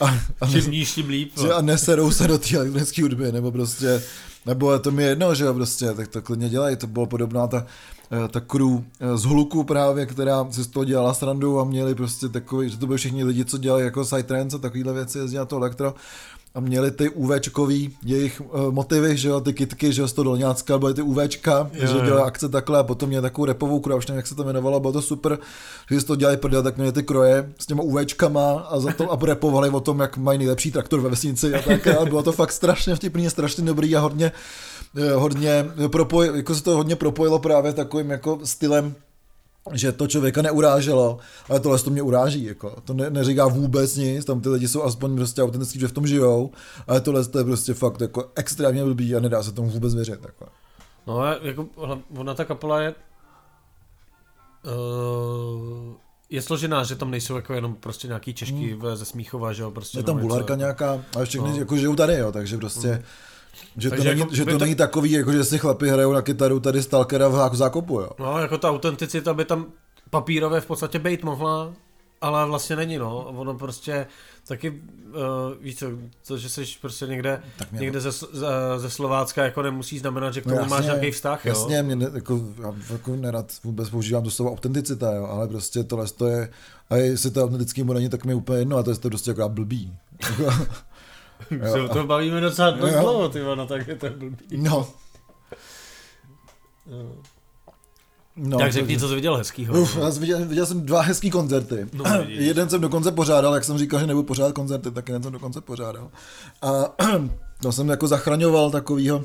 A, a, Čím níž, tím líp. že a neserou se do té elektronické hudby, nebo prostě, nebo to mi je jedno, že jo, prostě, tak to klidně dělají, to bylo podobná ta, eh, ta crew eh, z Hluku právě, která si z toho dělala srandu a měli prostě takový, že to byli všichni lidi, co dělali jako Psytrance a takovýhle věci, jezdí na to elektro a měli ty UVčkový jejich uh, motivy, že jo, ty kitky, že jo, z toho dolňácka, byly ty UVčka, Jo, že jo. dělali akce takhle a potom měli takovou repovou kroje, už nevím, jak se to jmenovalo, bylo to super, že si to dělali prdel, tak měli ty kroje s těma UVčkama a za to a repovali o tom, jak mají nejlepší traktor ve vesnici a tak, a bylo to fakt strašně vtipný, strašně dobrý a hodně, eh, hodně propoj, jako se to hodně propojilo právě takovým jako stylem, že to člověka neuráželo, ale tohle to mě uráží, jako. to ne, neříká vůbec nic, tam ty lidi jsou aspoň prostě autentický, že v tom žijou, ale tohle to je prostě fakt jako extrémně blbý a nedá se tomu vůbec věřit. Jako. No, a jako, ona ta kapela je... Uh, je složená, že tam nejsou jako jenom prostě nějaký češky hmm. ze Smíchova, že jo, prostě. Je tam bulharka něco- nějaká, ale všechny No. jako žijou tady, jo, takže prostě Že, to Takže není, jako že to to- není takový, jako že si chlapi hrajou na kytaru tady Stalkera v zá- zákopu, jo. No, jako ta autenticita by tam papírově v podstatě být mohla, ale vlastně není, no. Ono prostě taky, uh, víš co, to, že jsi prostě někde, někde ze, ze, Slovácka jako nemusí znamenat, že k No tomu máš jasně, nějaký vztah, jo. Jasně, mě ne, jako, já jako nerad vůbec používám to slovo autenticita, jo, ale prostě tohle to je, a jestli to autentický nebo není, tak mi je úplně jedno, a to je to prostě jako blbý. Se o tom bavíme docela dost Jo. dlouho, ty no tak je to blbý. No, no tak řekni, co jsi viděl hezkýho. Uf, já jsem viděl, viděl jsem dva hezký koncerty. No, jeden jsem dokonce pořádal, jak jsem říkal, že nebudu pořádat koncerty, tak jeden jsem dokonce pořádal. A to jsem jako zachraňoval takovýho,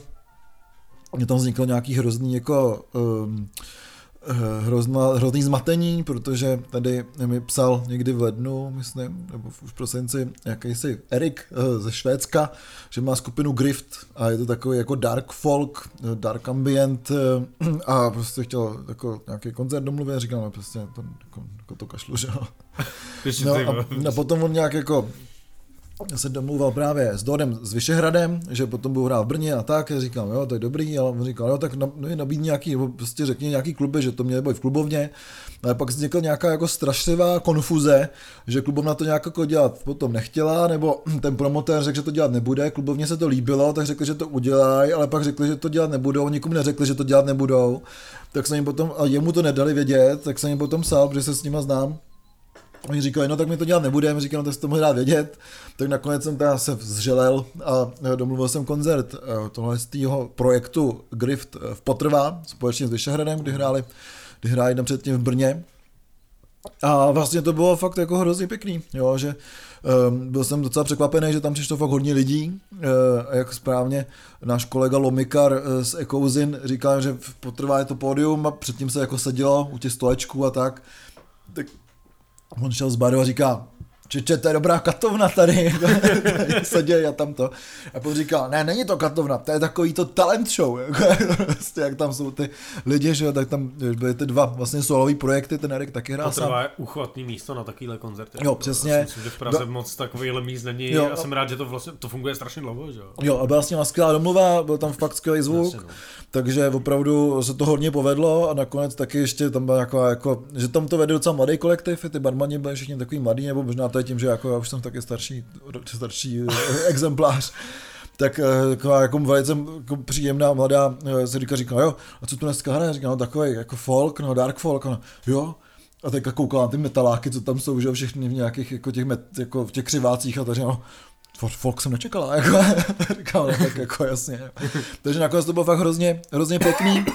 mě tam vzniklo nějaký hrozný jako um, hrozná, hrozný zmatení, protože tady mi psal někdy v lednu, myslím, nebo už v prosinci, jakýsi Erik eh, ze Švédska, že má skupinu Grift a je to takový jako dark folk, eh, dark ambient eh, a prostě chtěl jako nějaký koncert domluvit a říkal, no prostě to, jako, jako to kašlu, že jo. No a, a potom on nějak jako se domluval právě s Dorem s Vyšehradem, že potom budou hrát v Brně a tak, já říkám, jo, to je dobrý, ale on říkal, jo, tak na, no, nabídni nějaký, nebo prostě řekni nějaký kluby, že to mělo být v klubovně, ale pak vznikla nějaká jako strašlivá konfuze, že klubovna to nějak jako dělat potom nechtěla, nebo ten promotér řekl, že to dělat nebude, klubovně se to líbilo, tak řekli, že to udělají, ale pak řekli, že to dělat nebudou, nikomu neřekli, že to dělat nebudou, tak se jim potom, a jemu to nedali vědět, tak jsem jim potom psal, protože se s nima znám, Oni říkali, no tak my to dělat nebudeme, říkám, no tak to mohli dát vědět. Tak nakonec jsem teda se zželel a eh, domluvil jsem koncert eh, tohle z tého projektu Grift eh, v Potrvá společně s Vyšehradem, kdy hráli, kdy hráli tam předtím v Brně. A vlastně to bylo fakt jako hrozně pěkný, jo, že um, byl jsem docela překvapený, že tam přišlo fakt hodně lidí, uh, a jak správně náš kolega Lomikar uh, z Ekouzin říkal, že v Potrvá je to pódium a předtím se jako sedělo u těch stolečků a tak, tak on šel z baru a říká, Čeče, to je dobrá katovna tady, se děje a tam to. A potom říká, ne, není to katovna, to je takový to talent show, jako, prostě, jak tam jsou ty lidi, že jo, tak tam byly ty dva vlastně solový projekty, ten Erik taky hrál sám. Potrvá je uchvatný místo na takovýhle koncerty. Jo, přesně. Já myslím, že v Praze Do- moc takovýhle míst není Jo. a jsem rád, že to vlastně, to funguje strašně dlouho, že jo. Jo, a byla nima skvělá domluva, byl tam fakt skvělý zvuk, Jasně, no. takže opravdu se to hodně povedlo a nakonec taky ještě tam byla jako, jako že tam to vede docela mladý kolektiv, ty barmani byli všichni takový mladý, nebo možná to je tím, že jako já už jsem taky starší, starší eh, exemplář. Tak eh, taková jako velice jako příjemná mladá eh, se říká, říká, jo, a co tu dneska hraje? Říká, no takový jako folk, no dark folk, no, jo, a teďka koukala ty metaláky, co tam jsou, že všechny v nějakých jako těch, met, jako v těch křivácích a takže no, Fo- folk jsem nečekala, jako, říkám, no, tak jako jasně. Takže nakonec to bylo fakt hrozně, hrozně pěkný.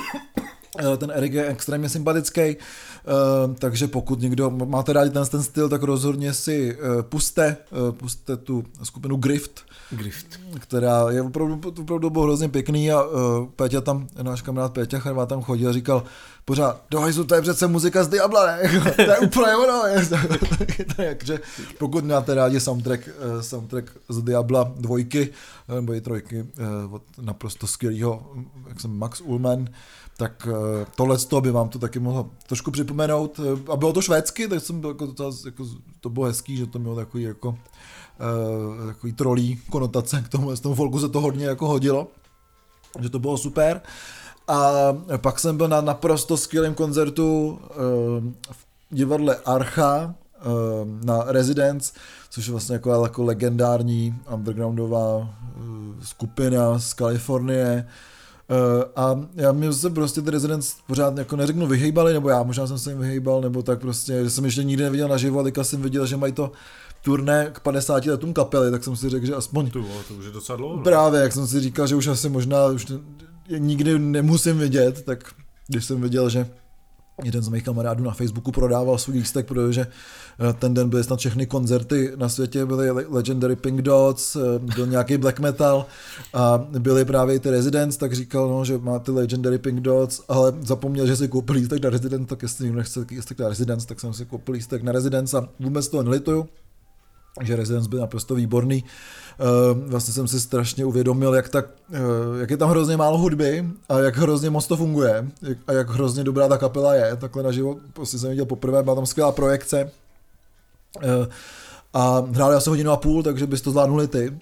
Eh, ten Erik je extrémně sympatický, eh, takže pokud někdo máte rádi ten, ten styl, tak rozhodně si eh, puste, puste tu skupinu Grift, Grift. která je opravdu, opravdu bylo hrozně pěkný a Péťa tam, náš kamarád Péťa Charvá tam chodil a říkal, pořád, do hajzu, to je přece muzika z Diabla, ne? to je úplně ono. Takže pokud máte rádi soundtrack, soundtrack z Diabla dvojky, nebo i trojky, od naprosto skvělého, jak jsem Max Ullman, tak eh, tohle to by vám to taky mohlo trošku připomenout. Eh, a bylo to švédsky, tak jsem byl jako, to, jako, to bylo hezký, že to mělo takový jako uh, takový trolí konotace k tomu, z tomu folku se to hodně jako hodilo, že to bylo super. A pak jsem byl na naprosto skvělém koncertu uh, v divadle Archa uh, na Residence, což je vlastně jako, jako legendární undergroundová uh, skupina z Kalifornie, Uh, a já mi se prostě ty Residents pořád jako neřeknu vyhejbali, nebo já možná jsem se jim vyhejbal, nebo tak prostě, že jsem ještě nikdy neviděl naživo, ale jsem viděl, že mají to turné k 50 letům kapely, tak jsem si řekl, že aspoň... To, to už je docela dlouho. Právě, jak jsem si říkal, že už asi možná už nikdy nemusím vidět, tak když jsem viděl, že jeden z mých kamarádů na Facebooku prodával svůj lístek, protože eh, ten den byly snad všechny koncerty na světě, byly Legendary Pink Dots, eh, byl nějaký black metal a byly právě ty Residents, tak říkal, no, že má ty Legendary Pink Dots, ale zapomněl, že si koupil lístek na Residents, tak jestli někdo nechce lístek na Residents, tak jsem si koupil lístek na Residents a vůbec toho nelituju že Residence byl naprosto výborný. Vlastně jsem si strašně uvědomil, jak, tak, eh, jak je tam hrozně málo hudby a jak hrozně moc to funguje a jak hrozně dobrá ta kapela je. Takhle naživo prostě jsem viděl poprvé, byla tam skvělá projekce eh, a hráli asi hodinu a půl, takže bys to zvládnuli ty.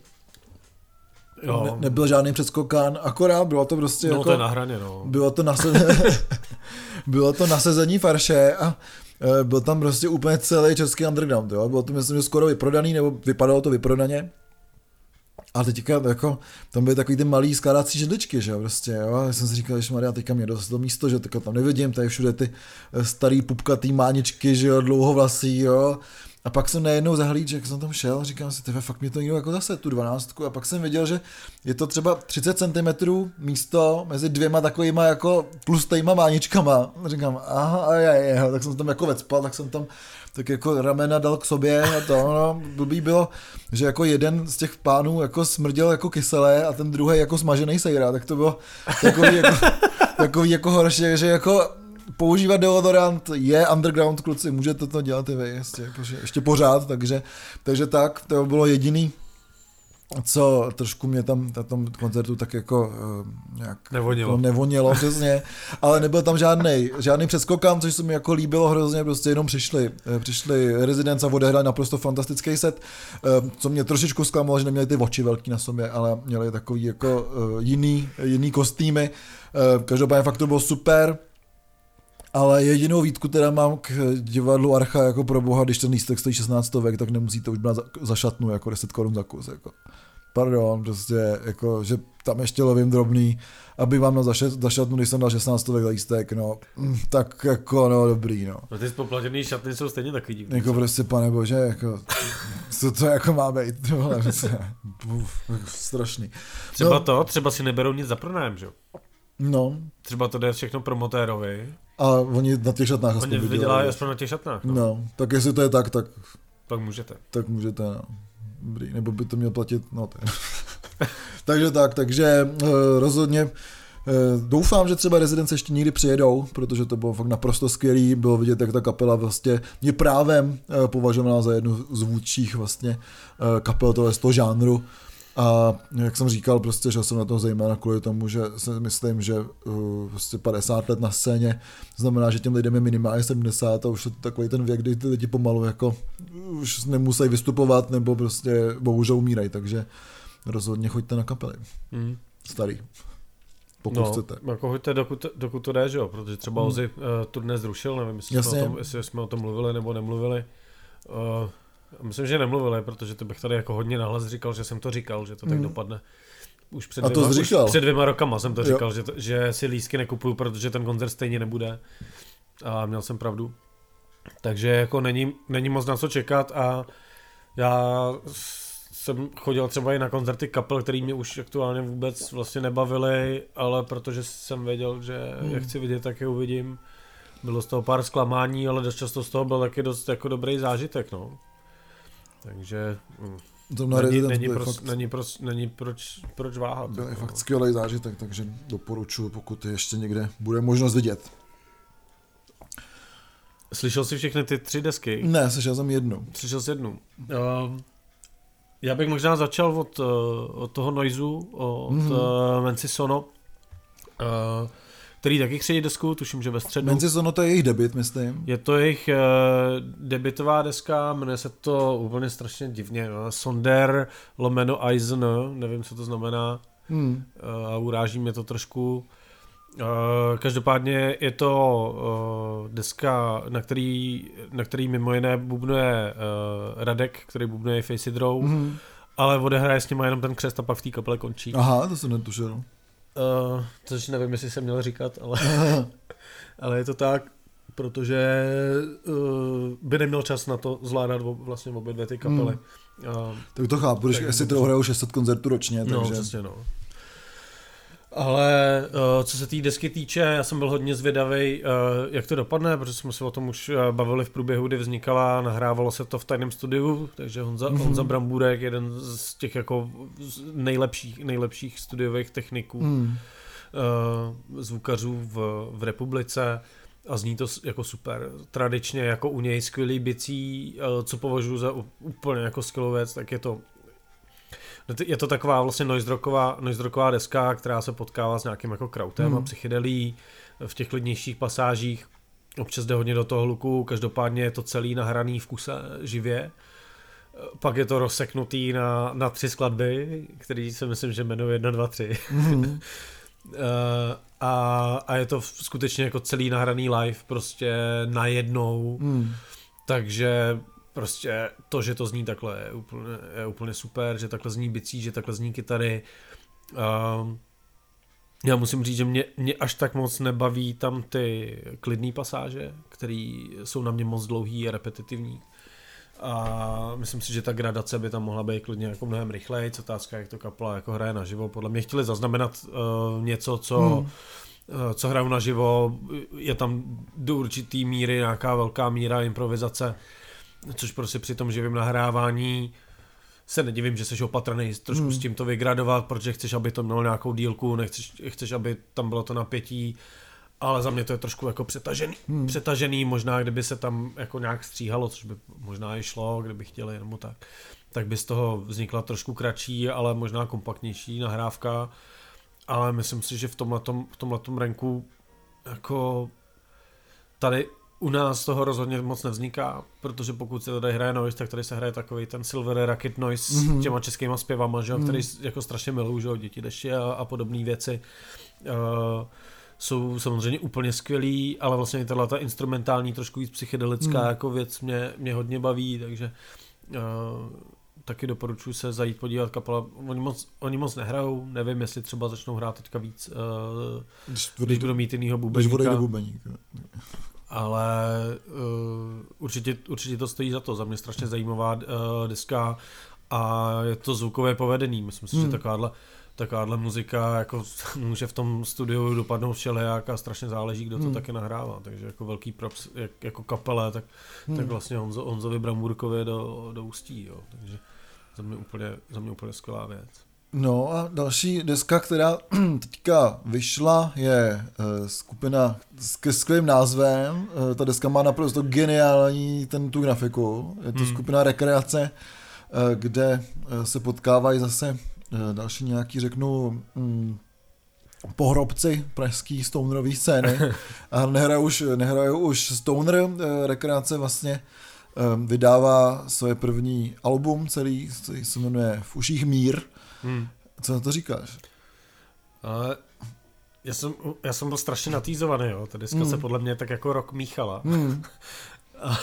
Jo. Ne, nebyl žádný předskokán, akorát bylo to prostě no, jako... to na hraně, no. Bylo to, nase... bylo to nasezení farše a Eh, byl tam prostě úplně celý český underground, jo. Bylo to myslím, že skoro vyprodaný, nebo vypadalo to vyprodaně. A teďka jako, tam byly takový ty malý skládací židličky, že jo, prostě, jo. Já jsem si říkal, že Maria, teďka mě dost to místo, že teďka tam nevidím, tady všude ty eh, starý pupkatý máničky, že jo, dlouhovlasý, jo. A pak jsem najednou zahlídl, jak jsem tam šel, říkám si, tebe, fakt mě to někdo jako zase, tu dvanáctku. A pak jsem viděl, že je to třeba 30 cm místo mezi dvěma takovýma jako tlustýma máničkama. A říkám, aha, a je, je, tak jsem tam jako vecpal, tak jsem tam tak jako ramena dal k sobě a to, no, blbý bylo, že jako jeden z těch pánů jako smrděl jako kyselé a ten druhý jako smažený sejra, tak to bylo takový jako, takový jako horší, že jako používat deodorant je underground, kluci, můžete to dělat i vy, ještě, jakože, ještě pořád, takže, takže tak, to bylo jediný, co trošku mě tam na tom koncertu tak jako uh, nějak nevonilo, jako nevonilo přesně, ale nebyl tam žádný žádný přeskokám, což se mi jako líbilo hrozně, prostě jenom přišli, eh, přišli Residence a odehráli naprosto fantastický set, uh, co mě trošičku zklamalo, že neměli ty oči velký na sobě, ale měli takový jako uh, jiný, jiný kostýmy, uh, každopádně fakt to bylo super, ale jedinou výtku teda mám k divadlu Archa jako pro boha, když ten lístek stojí 16 věk, tak nemusíte už brát za, za šatnu jako 10 korun za kus. Jako. Pardon, prostě, jako, že tam ještě lovím drobný, aby vám na za šatnu, když jsem dal 16 věk lístek, no, mm, tak jako, no, dobrý, no. No ty spoplatěný šatny jsou stejně taky divný. Jako prostě, pane bože, jako, co to jako má být, tohle, prostě, strašný. Třeba no, to, třeba si neberou nic za pronájem, že jo? No. Třeba to jde všechno promotérovi. A oni na těch šatnách Oni vydělají aspoň na těch šatnách. No. no. tak jestli to je tak, tak... Tak můžete. Tak můžete, no. Dobrý, nebo by to měl platit, no to takže tak, takže uh, rozhodně uh, doufám, že třeba rezidence ještě někdy přijedou, protože to bylo fakt naprosto skvělý, bylo vidět, jak ta kapela vlastně je právem uh, považovaná za jednu z vůdčích vlastně kapel toho, z toho žánru, a jak jsem říkal, prostě, že jsem na to zejména kvůli tomu, že si myslím, že uh, prostě 50 let na scéně znamená, že těm lidem je minimálně 70 a už je to takový ten věk, kdy ty lidi pomalu jako už nemusí vystupovat nebo prostě bohužel umírají, takže rozhodně choďte na kapely. Mm. Starý. Pokud no, chcete. Jako choďte, dokud, dokud to jde, že jo? Protože třeba mm. Ozy uh, tu dnes zrušil, nevím, jestli jsme, o tom, jestli jsme o tom mluvili nebo nemluvili. Uh, Myslím, že nemluvili, protože to bych tady jako hodně nahlas říkal, že jsem to říkal, že to tak mm. dopadne. Už před, A to dvěma, už před dvěma rokama jsem to říkal, že, to, že si lísky nekupuju, protože ten koncert stejně nebude. A měl jsem pravdu. Takže jako není, není moc na co čekat a já jsem chodil třeba i na koncerty kapel, který mě už aktuálně vůbec vlastně nebavily, ale protože jsem věděl, že Hmm. jak chci vidět, tak je uvidím. Bylo z toho pár zklamání, ale dost často z toho byl taky dost jako dobrý zážitek, no. Takže mm, Zrovna není, není, proč, fakt, není, proč, není proč, proč váhat. byl jako, fakt no. skvělý zážitek, takže doporučuji, pokud ještě někde bude možnost vidět. Slyšel jsi všechny ty tři desky? Ne, slyšel jsem jednu. Slyšel jsi jednu. Uh, já bych možná začal od, uh, od toho Noizu, od Mhm. mm. uh, Menci Sono, uh, který taky křijí desku, tuším, že ve středu. Menci Sono to je jejich debit, myslím. Je to jejich uh, debitová deska, jmenuje se to úplně strašně divně. No. Sonder lomeno Eisen, nevím, co to znamená. Hmm. Uh, a uráží mě to trošku. Uh, každopádně je to uh, deska, na který, na který mimo jiné bubnuje uh, Radek, který bubnuje Face It Row, Hmm. ale odehraje s nima jenom ten křest a pak v té kapele končí. Aha, to jsem netušil. Uh, což nevím, jestli jsem měl říkat, ale, ale je to tak, protože uh, by neměl čas na to zvládat ob, vlastně obě dvě ty kapely. Uh, tak to chápu, když dobře. to hrajou 600 koncertů ročně, No, takže... přesně, no. Ale uh, co se té desky týče, já jsem byl hodně zvědavý, uh, jak to dopadne, protože jsme se o tom už uh, bavili v průběhu, kdy vznikala, nahrávalo se to v tajném studiu, takže Honza, Mhm. mm-hmm. Honza Brambůrek, jeden z těch jako nejlepších, nejlepších studiových techniků, mm. Uh, zvukařů v, v republice a zní to jako super. Tradičně jako u něj skvělý bicí, uh, co považuji za úplně jako skvělou věc, tak je to Je to taková vlastně noise rocková, noise rocková deska, která se potkává s nějakým jako krautem Hmm. a psychedelí v těch klidnějších pasážích. Občas jde hodně do toho hluku, každopádně je to celý nahraný v kuse živě. Pak je to rozseknutý na, na tři skladby, který si myslím, že jmenuje 1, 2, 3. Mhm. Eh, a, a je to skutečně jako celý nahraný live, prostě najednou. Hmm. Takže prostě to, že to zní takhle je úplně, je úplně super, že takhle zní bicí, že takhle zní kytary. Um, já musím říct, že mě, mě až tak moc nebaví tam ty klidné pasáže, které jsou na mě moc dlouhý a repetitivní. A myslím si, že ta gradace by tam mohla být klidně jako mnohem rychleji, co otázka, jak to kapela jako hraje naživo. Podle mě chtěli zaznamenat uh, něco, co, Hmm. hmm. uh, co hrajou naživo, je tam do určitý míry nějaká velká míra improvizace, což prostě při tom živém nahrávání se nedivím, že jsi opatrný trošku Hmm. s tím to vygradovat, protože chceš, aby to mělo nějakou dílku, nechceš, chceš, aby tam bylo to napětí, ale za mě to je trošku jako přetažený, Hmm. přetažený, možná kdyby se tam jako nějak stříhalo, což by možná i šlo, kdyby chtěli nebo tak, tak by z toho vznikla trošku kratší, ale možná kompaktnější nahrávka, ale myslím si, že v tomhletom, v tomhletom ranku jako tady u nás toho rozhodně moc nevzniká, protože pokud se tady hraje noise, tak tady se hraje takový ten Silver Rocket Noise Mhm. mm-hmm. s těma českýma zpěvama, že, jo, Mhm. který jako strašně milují, že jo, děti deši a, a podobné věci. Uh, jsou samozřejmě úplně skvělý, ale vlastně i ta instrumentální, trošku víc psychedelická Mhm. jako věc mě, mě hodně baví, takže uh, taky doporučuji se zajít podívat kapela. Oni moc, oni moc nehrajou, nevím, jestli třeba začnou hrát teďka víc, uh, Když, když když, budou mít jinýho když bubeníka bubeník. Ale uh, určitě, určitě to stojí za to. Za mě strašně zajímavá uh, deska a je to zvukově povedený. Myslím si, Hmm. že takováhle, takováhle muzika jako může v tom studiu dopadnout všelijak a strašně záleží, kdo to Hmm. taky nahrává. Takže jako velký props jak, jako kapele, tak, hmm. tak vlastně Honzo, Honzovi Bramburkovi do, do ústí. Jo. Takže za mě, úplně, za mě úplně skvělá věc. No a další deska, která teďka vyšla, je uh, skupina s skvělým názvem. Uh, ta deska má naprosto geniální ten, tu grafiku. Je to hmm. Skupina Rekreace, uh, kde se potkávají zase další nějaký, řeknu, um, pohrobci pražský stonerový scény. A nehrajou už, nehrajou už stoner. Rekreace vlastně vydává svoje první album celý, který se jmenuje V uších mír. Hmm. Co na to říkáš? Ale já jsem, já jsem byl strašně natýzovaný, jo. Ta deska Hmm. se podle mě tak jako rok míchala. Hmm. A,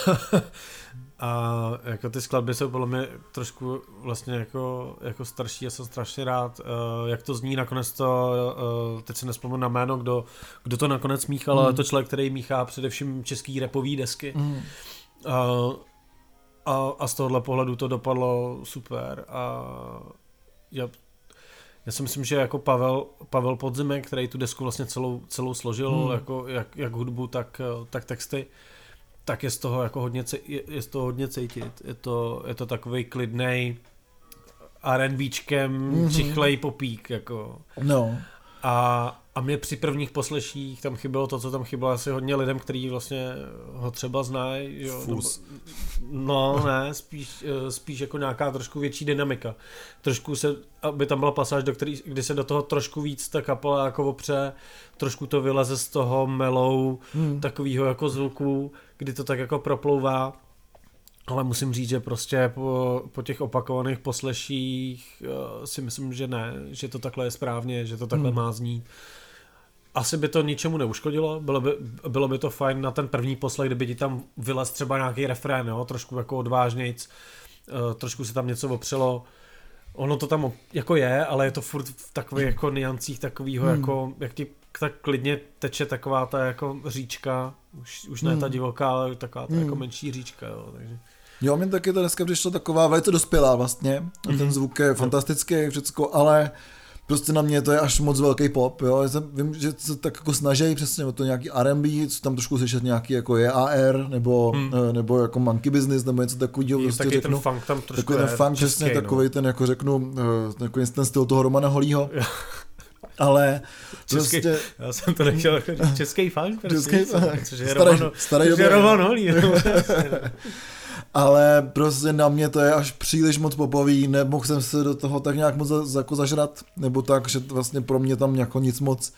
a jako ty skladby jsou podle mě trošku vlastně jako, jako starší, já jsem strašně rád, uh, jak to zní, nakonec to, uh, teď se nespomenu na jméno, kdo, kdo to nakonec míchal, Hmm. ale je to člověk, který míchá především český repový desky. Hmm. Uh, a, a z tohohle pohledu to dopadlo super a já, já si myslím, že jako Pavel, Pavel Podzimek, který tu desku vlastně celou, celou složil, hmm. jako, jak, jak hudbu, tak, tak texty, tak je z toho jako hodně, je, je z toho hodně cítit. Je to, je to takový klidnej R&Bčkem mm-hmm. čichlej popík, jako. No. A, a mě při prvních posleších tam chybělo to, co tam chybělo asi hodně lidem, kteří vlastně ho třeba znají. Jo, Fus. no ne, spíš, eh, spíš jako nějaká trošku větší dynamika. Trošku se, aby tam byla pasáž, do který, kdy se do toho trošku víc ta kapela jako opře, trošku to vyleze z toho melou, hmm. takového jako zvuku, kdy to tak jako proplouvá. Ale musím říct, že prostě po, po těch opakovaných posleších uh, si myslím, že ne, že to takhle je správně, že to takhle hmm. má znít. Asi by to ničemu neuškodilo, bylo by, bylo by to fajn na ten první poslech, kdyby ti tam vylez třeba nějaký refrén, jo, trošku jako odvážnějc, uh, trošku se tam něco opřelo. Ono to tam jako je, ale je to furt v takových jako niancích takového, hmm. jako, jak ti tak klidně teče taková ta jako říčka, už, už ne hmm. ta divoká, ale taková ta jako hmm. jako menší říčka, jo, takže... Jo, mě taky to dneska přišlo taková velice dospělá vlastně. Mm-hmm. Ten zvuk je fantastický, všecko, ale prostě na mě to je až moc velký pop, jo. Já jsem, vím, že se tak jako snaží přesně o to nějaký R&B, co tam trošku slyšet nějaký jako JAR, nebo, hmm. nebo jako monkey business, nebo něco takového. Prostě taky řeknu, ten funk tam trošku Takový ten funk, přesně no. takový ten, jako řeknu, takový ten styl toho Romana Holího. ale český, prostě... Já jsem to nechtěl jako český funk, prostě, český což je starý, Roman, starý což je Roman Holí. ale prostě na mě to je až příliš moc popový, nemohl jsem se do toho tak nějak moc za, jako zažrat, nebo tak, že vlastně pro mě tam jako nic moc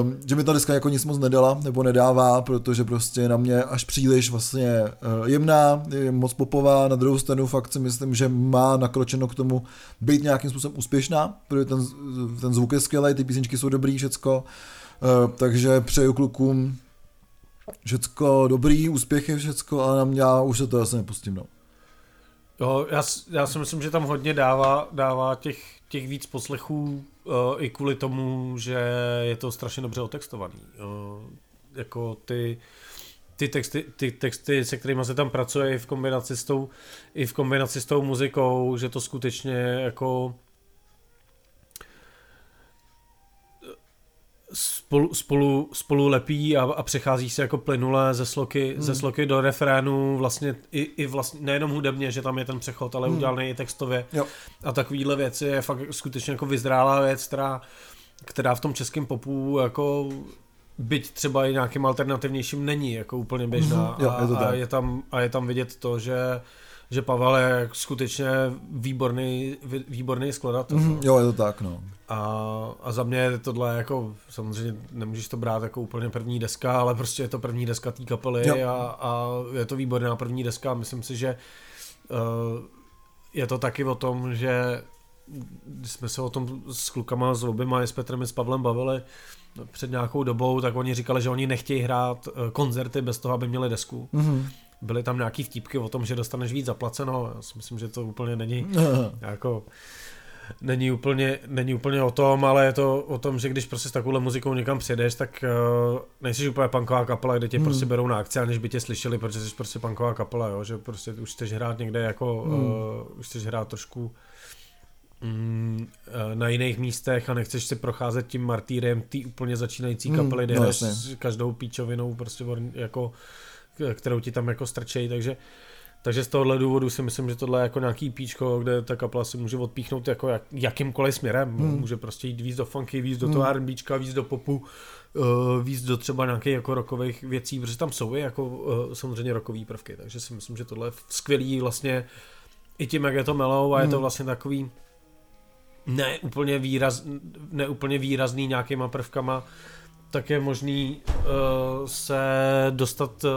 Um, že mi ta deska jako nic moc nedala, nebo nedává, protože prostě na mě až příliš vlastně uh, jemná, je moc popová, na druhou stranu fakt si myslím, že má nakročeno k tomu být nějakým způsobem úspěšná, protože ten, ten zvuk je skvělý, ty písničky jsou dobrý, všecko, uh, takže přeju klukům všecko dobrý, úspěchy, všecko, ale na mě já už se to asi nepustím, no. Jo, já, já si myslím, že tam hodně dává, dává těch, těch víc poslechů uh, i kvůli tomu, že je to strašně dobře otextovaný. Uh, jako ty, ty texty, ty texty, se kterými se tam pracuje i v kombinaci s tou, i v kombinaci s tou muzikou, že to skutečně jako spolu, spolu, spolu lepí a, a přechází se jako plynule ze sloky, hmm. ze sloky do refrénu vlastně i, i vlastně nejenom hudebně, že tam je ten přechod, ale hmm. udělaný i textově jo. a takovýhle věci je fakt skutečně jako vyzrálá věc, která, která v tom českém popu jako byť třeba i nějakým alternativnějším není jako úplně běžná mm, jo, je a, a, je tam, a je tam vidět to, že že Pavel je skutečně výborný, výborný skladatel. Mm, jo, je to tak, no. A, a za mě tohle jako, samozřejmě nemůžeš to brát jako úplně první deska, ale prostě je to první deska té kapely a, a je to výborná první deska. Myslím si, že uh, je to taky o tom, že když jsme se o tom s klukama, s Lubima i s Petrem i s Pavlem bavili před nějakou dobou, tak oni říkali, že oni nechtějí hrát eh, koncerty bez toho, aby měli desku. Mm-hmm byly tam nějaký vtipky o tom, že dostaneš víc zaplaceno. Já si myslím, že to úplně není jako není úplně, není úplně o tom, ale je to o tom, že když prostě s takovou muzikou někam přijedeš, tak uh, nejsi úplně punková kapela, kde tě hmm. prostě berou na akci, aniž by tě slyšeli, protože jsi prostě punková kapela, jo? že prostě už chceš hrát někde jako, hmm. uh, už chceš hrát trošku mm, uh, na jiných místech a nechceš si procházet tím martýrem té úplně začínající hmm, kapely, kde no, každou píčovinou prostě jako kterou ti tam jako strčejí, takže takže z tohohle důvodu si myslím, že tohle je jako nějaký píčko, kde ta kapela si může odpíchnout jako jak, jakýmkoliv směrem. Hmm. Může prostě jít víc do funky, víc do hmm. toho R&Bčka, víc do popu, uh, víc do třeba nějakých jako rokových věcí, protože tam jsou i jako uh, samozřejmě rokový prvky, takže si myslím, že tohle je skvělý vlastně i tím, jak je to melou a hmm. je to hmm. vlastně takový ne úplně, výraz, ne úplně výrazný nějakýma prvkama, tak je možný uh, se dostat uh,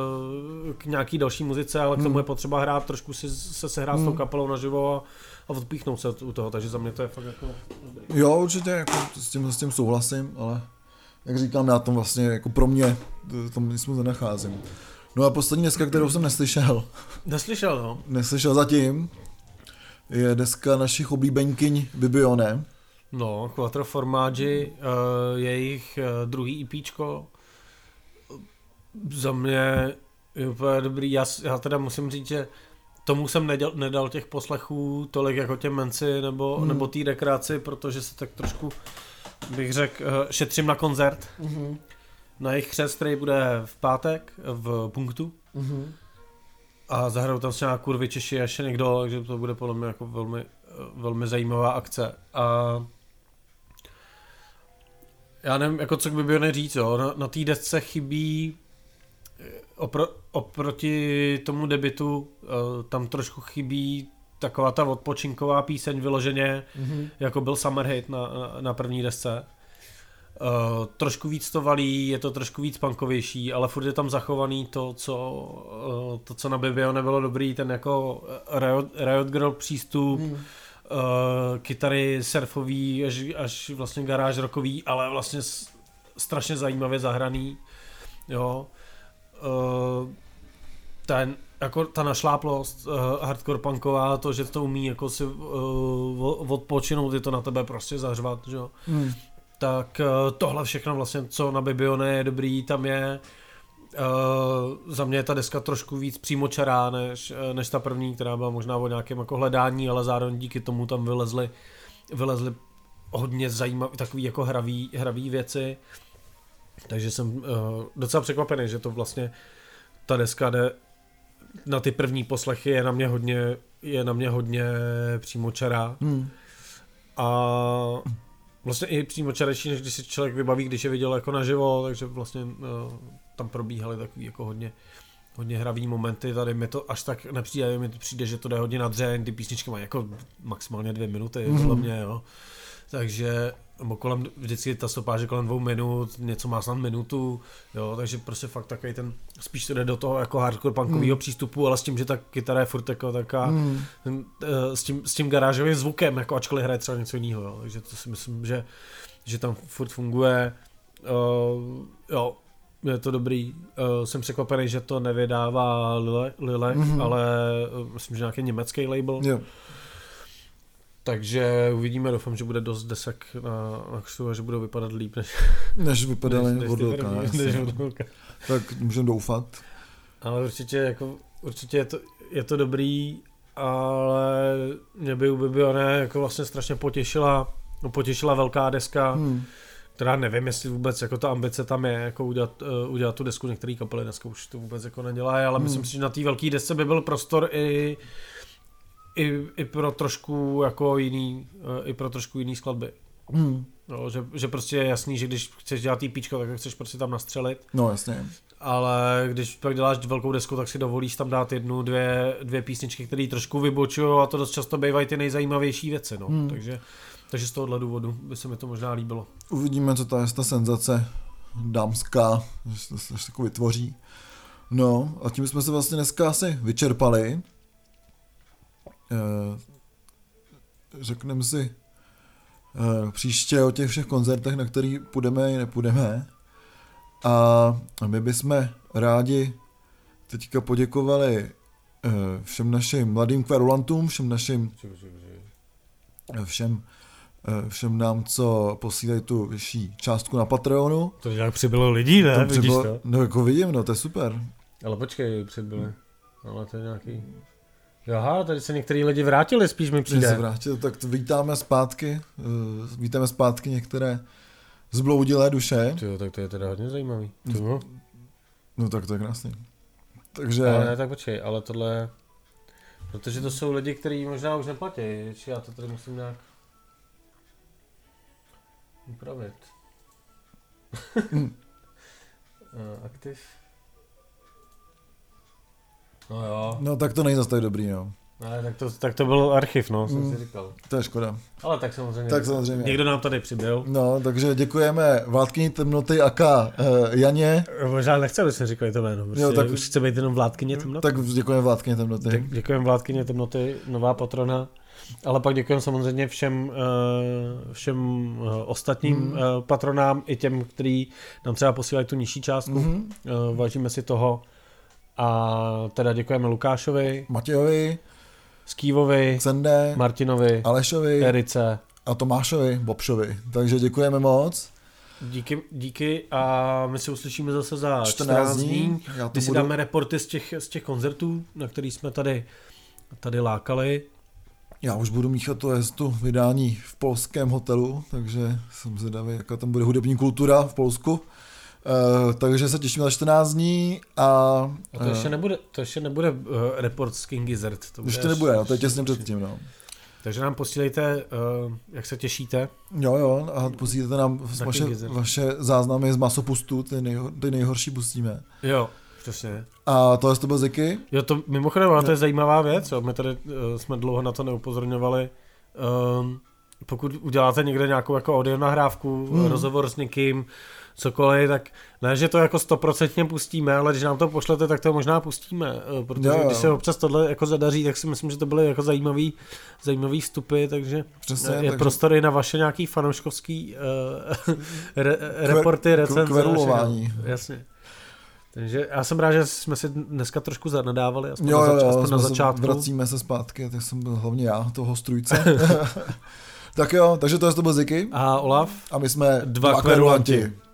k nějaký další muzice, ale k tomu hmm. je potřeba hrát, trošku si se sehrát hmm. s tou hmm. kapelou naživo a, a odpíchnout se u toho, takže za mě to je fakt jako dobrý. Jo, určitě, jako s, tím, s tím souhlasím, ale jak říkám, já tom vlastně jako pro mě tom nic moc nenacházím. No a poslední deska, kterou jsem neslyšel. Neslyšel, no. Neslyšel zatím. Je deska našich oblíbenkyň Bibione. No, Quattro Formaggi, uh, jejich uh, druhý EPčko, za mě je úplně dobrý. Já, já teda musím říct, že tomu jsem nedal, nedal těch poslechů tolik jako těm menci nebo, Hmm. nebo té rekreaci, protože se tak trošku, bych řekl, eh, šetřím na koncert. Mhm. Na jejich křest, který bude v pátek v punktu. Mhm. A zahrajou tam třeba kurvy Češi a ještě někdo, takže to bude podle mě jako velmi, velmi zajímavá akce. A já nevím, jako co by bylo říct, jo. Na, na té desce chybí eh, opro, oproti tomu debitu, uh, tam trošku chybí taková ta odpočinková píseň vyloženě, Mhm. jako byl Summer Hit na, na, na první desce. Uh, trošku víc to valí, je to trošku víc punkovější, ale furt je tam zachovaný to, co, uh, to, co na Bibio nebylo dobrý, ten jako Riot, Riot Girl přístup, Mhm. Uh, kytary surfový, až, až vlastně garáž rokový, ale vlastně s, strašně zajímavě zahraný. Jo. Uh, ten, jako ta našláplost uh, hardcore punková, to, že to umí jako si uh, odpočinout, je to na tebe prostě zařvat, že jo. Mhm. Tak uh, tohle všechno vlastně, co na Bibione je dobrý, tam je Uh, za mě je ta deska trošku víc přímočará než, eh, než ta první, která byla možná o nějakém jako hledání, ale zároveň díky tomu tam vylezly, vylezly hodně zajímavé, takový jako hravý, hravý věci. Takže jsem uh, docela překvapený, že to vlastně ta deska jde na ty první poslechy je na mě hodně, je na mě hodně přímočará. Mhm. A vlastně i přímo čarečí, než když si člověk vybaví, když je viděl jako naživo, takže vlastně uh, tam probíhaly takový jako hodně hodně hravý momenty, tady mi to až tak nepřijde, mi to přijde, že to jde hodně na dřeň, ty písničky mají jako maximálně dvě minuty, Mhm. mm. podle mě, jo. Takže kolem, vždycky ta stopáž je kolem dvou minut, něco má snad minutu, jo, takže prostě fakt takový ten, spíš to jde do toho jako hardcore punkového Mm. přístupu, ale s tím, že ta kytara je furt jako taká, eh, s, tím, s tím garážovým zvukem, jako ačkoliv hraje třeba něco jiného, jo. takže to si myslím, že, že tam furt funguje. Uh, jo, je to dobrý. Uh, jsem překvapený, že to nevydává Lile, Lilek, Mhm. mm-hmm. ale uh, myslím, že nějaký německý label. Jo. Takže uvidíme, doufám, že bude dost desek na, na a že budou vypadat líp než, Než vypadaly než, než, od ty Lilka, první, jasně. než. Tak můžeme doufat. Ale určitě, jako, určitě je, to, je to dobrý, ale mě by u Bibione jako vlastně strašně potěšila, no, potěšila velká deska, hmm. Která nevím, jestli vůbec jako ta ambice tam je, jako udělat, uh, udělat tu desku, některé kapely dneska už to vůbec jako nedělají, ale Hmm. myslím si, že na té velké desce by byl prostor i, i, i pro trošku jako jiný, uh, i pro trošku jiný skladby. Hmm. No, že, že, prostě je jasný, že když chceš dělat tý píčko, tak chceš prostě tam nastřelit No jasně. ale když pak děláš velkou desku, tak si dovolíš tam dát jednu, dvě, dvě písničky, které trošku vybočují a to dost často bývají ty nejzajímavější věci, no. Hmm. Takže, takže z tohohle důvodu by se mi to možná líbilo. Uvidíme, co ta je ta senzace dámská, že se to se jako vytvoří. No a tím jsme se vlastně dneska asi vyčerpali. Eh, Řekneme si eh, příště o těch všech koncertech, na který půjdeme i nepůjdeme. A my bychom rádi teďka poděkovali eh, všem našim mladým kverulantům, všem našim všem, všem nám, co posílají tu vyšší částku na Patreonu. To nějak přibylo lidí, ne? Tam Vidíš třeba- to? No jako vidím, no to je super. Ale počkej, přibyli. Ale to je nějaký... Aha, tady se některý lidi vrátili, spíš mi Že se přijde. vrátil, tak to vítáme zpátky, eh, vítáme zpátky některé zbloudilé duše. Tyjo, tak to je teda hodně zajímavý. Tyjo. No tak to je krásný. Takže, Ale ne, tak počkej, ale tohle... Protože to jsou lidi, kteří možná už neplatí, či já to tady musím nějak upravit. Hmm. Eh, Aktiv. No jo, no tak to není zase tak dobrý, no. ne, tak, to, tak to byl archiv, no, jsem Hmm. si říkal. To je škoda. Ale tak samozřejmě. Tak samozřejmě. Někdo nám tady přibyl. No, takže děkujeme vládkyni temnoty Aka uh, Janě. Možná nechce, aby jsme říkali to jméno. Prostě Jo, jo, tak-. Už chce být jenom vládkyně temnoty. Tak děkujeme vládkyni temnoty. Dě- Děkujeme vládkyně temnoty, nová patrona. Ale pak děkujeme samozřejmě všem, eh, všem eh, ostatním eh, patronám, i těm, kteří nám třeba posílají tu nižší částku. Mhm. Eh, Vážíme si toho. A teda děkujeme Lukášovi, Matějovi, Skývovi, Sende, Martinovi, Alešovi Erice. a Tomášovi, Bobšovi. Takže děkujeme moc. Díky, díky a my se uslyšíme zase za 14 14 dní. Já to Kdy si budu... dáme reporty z těch, z těch koncertů, na který jsme tady tady lákali. Já už budu míchat to, to vydání v polském hotelu, takže jsem zvědavý, jaká tam bude hudební kultura v Polsku. Uh, takže se těším na 14 dní a... A to ještě nebude, to ještě nebude uh, report z King Gizzard. To bude ještě nebude, no, to je těsně předtím, no. Takže nám posílejte, uh, jak se těšíte. Jo, jo, a posílejte nám vaše, vaše záznamy z masopustů, ty, nejho, ty nejhorší pustíme. Jo, přesně. A to je to byl Ziky? Jo, to mimochodem, to je zajímavá věc, jo. my tady uh, jsme dlouho na to neupozorňovali. Um, pokud uděláte někde nějakou jako audio nahrávku, hmm. rozhovor s někým, cokoliv, tak ne, že to jako stoprocentně pustíme, ale když nám to pošlete, tak to možná pustíme, eh, protože jo, jo. když se občas tohle jako zadaří, tak si myslím, že to byly jako zajímavý, zajímavý vstupy, takže Přesně, je takže... prostor i na vaše nějaký fanouškovský uh, re, reporty, recenze. Jasně. Takže já jsem rád, že jsme si dneska trošku zanadávali, aspoň jo, na, zač- jo, aspoň na začátku. Vracíme se zpátky, tak jsem byl hlavně já, toho strujce. tak jo, takže to je to byl Ziky. A Olaf. A my jsme dva, dva kverulanti. kverulanti.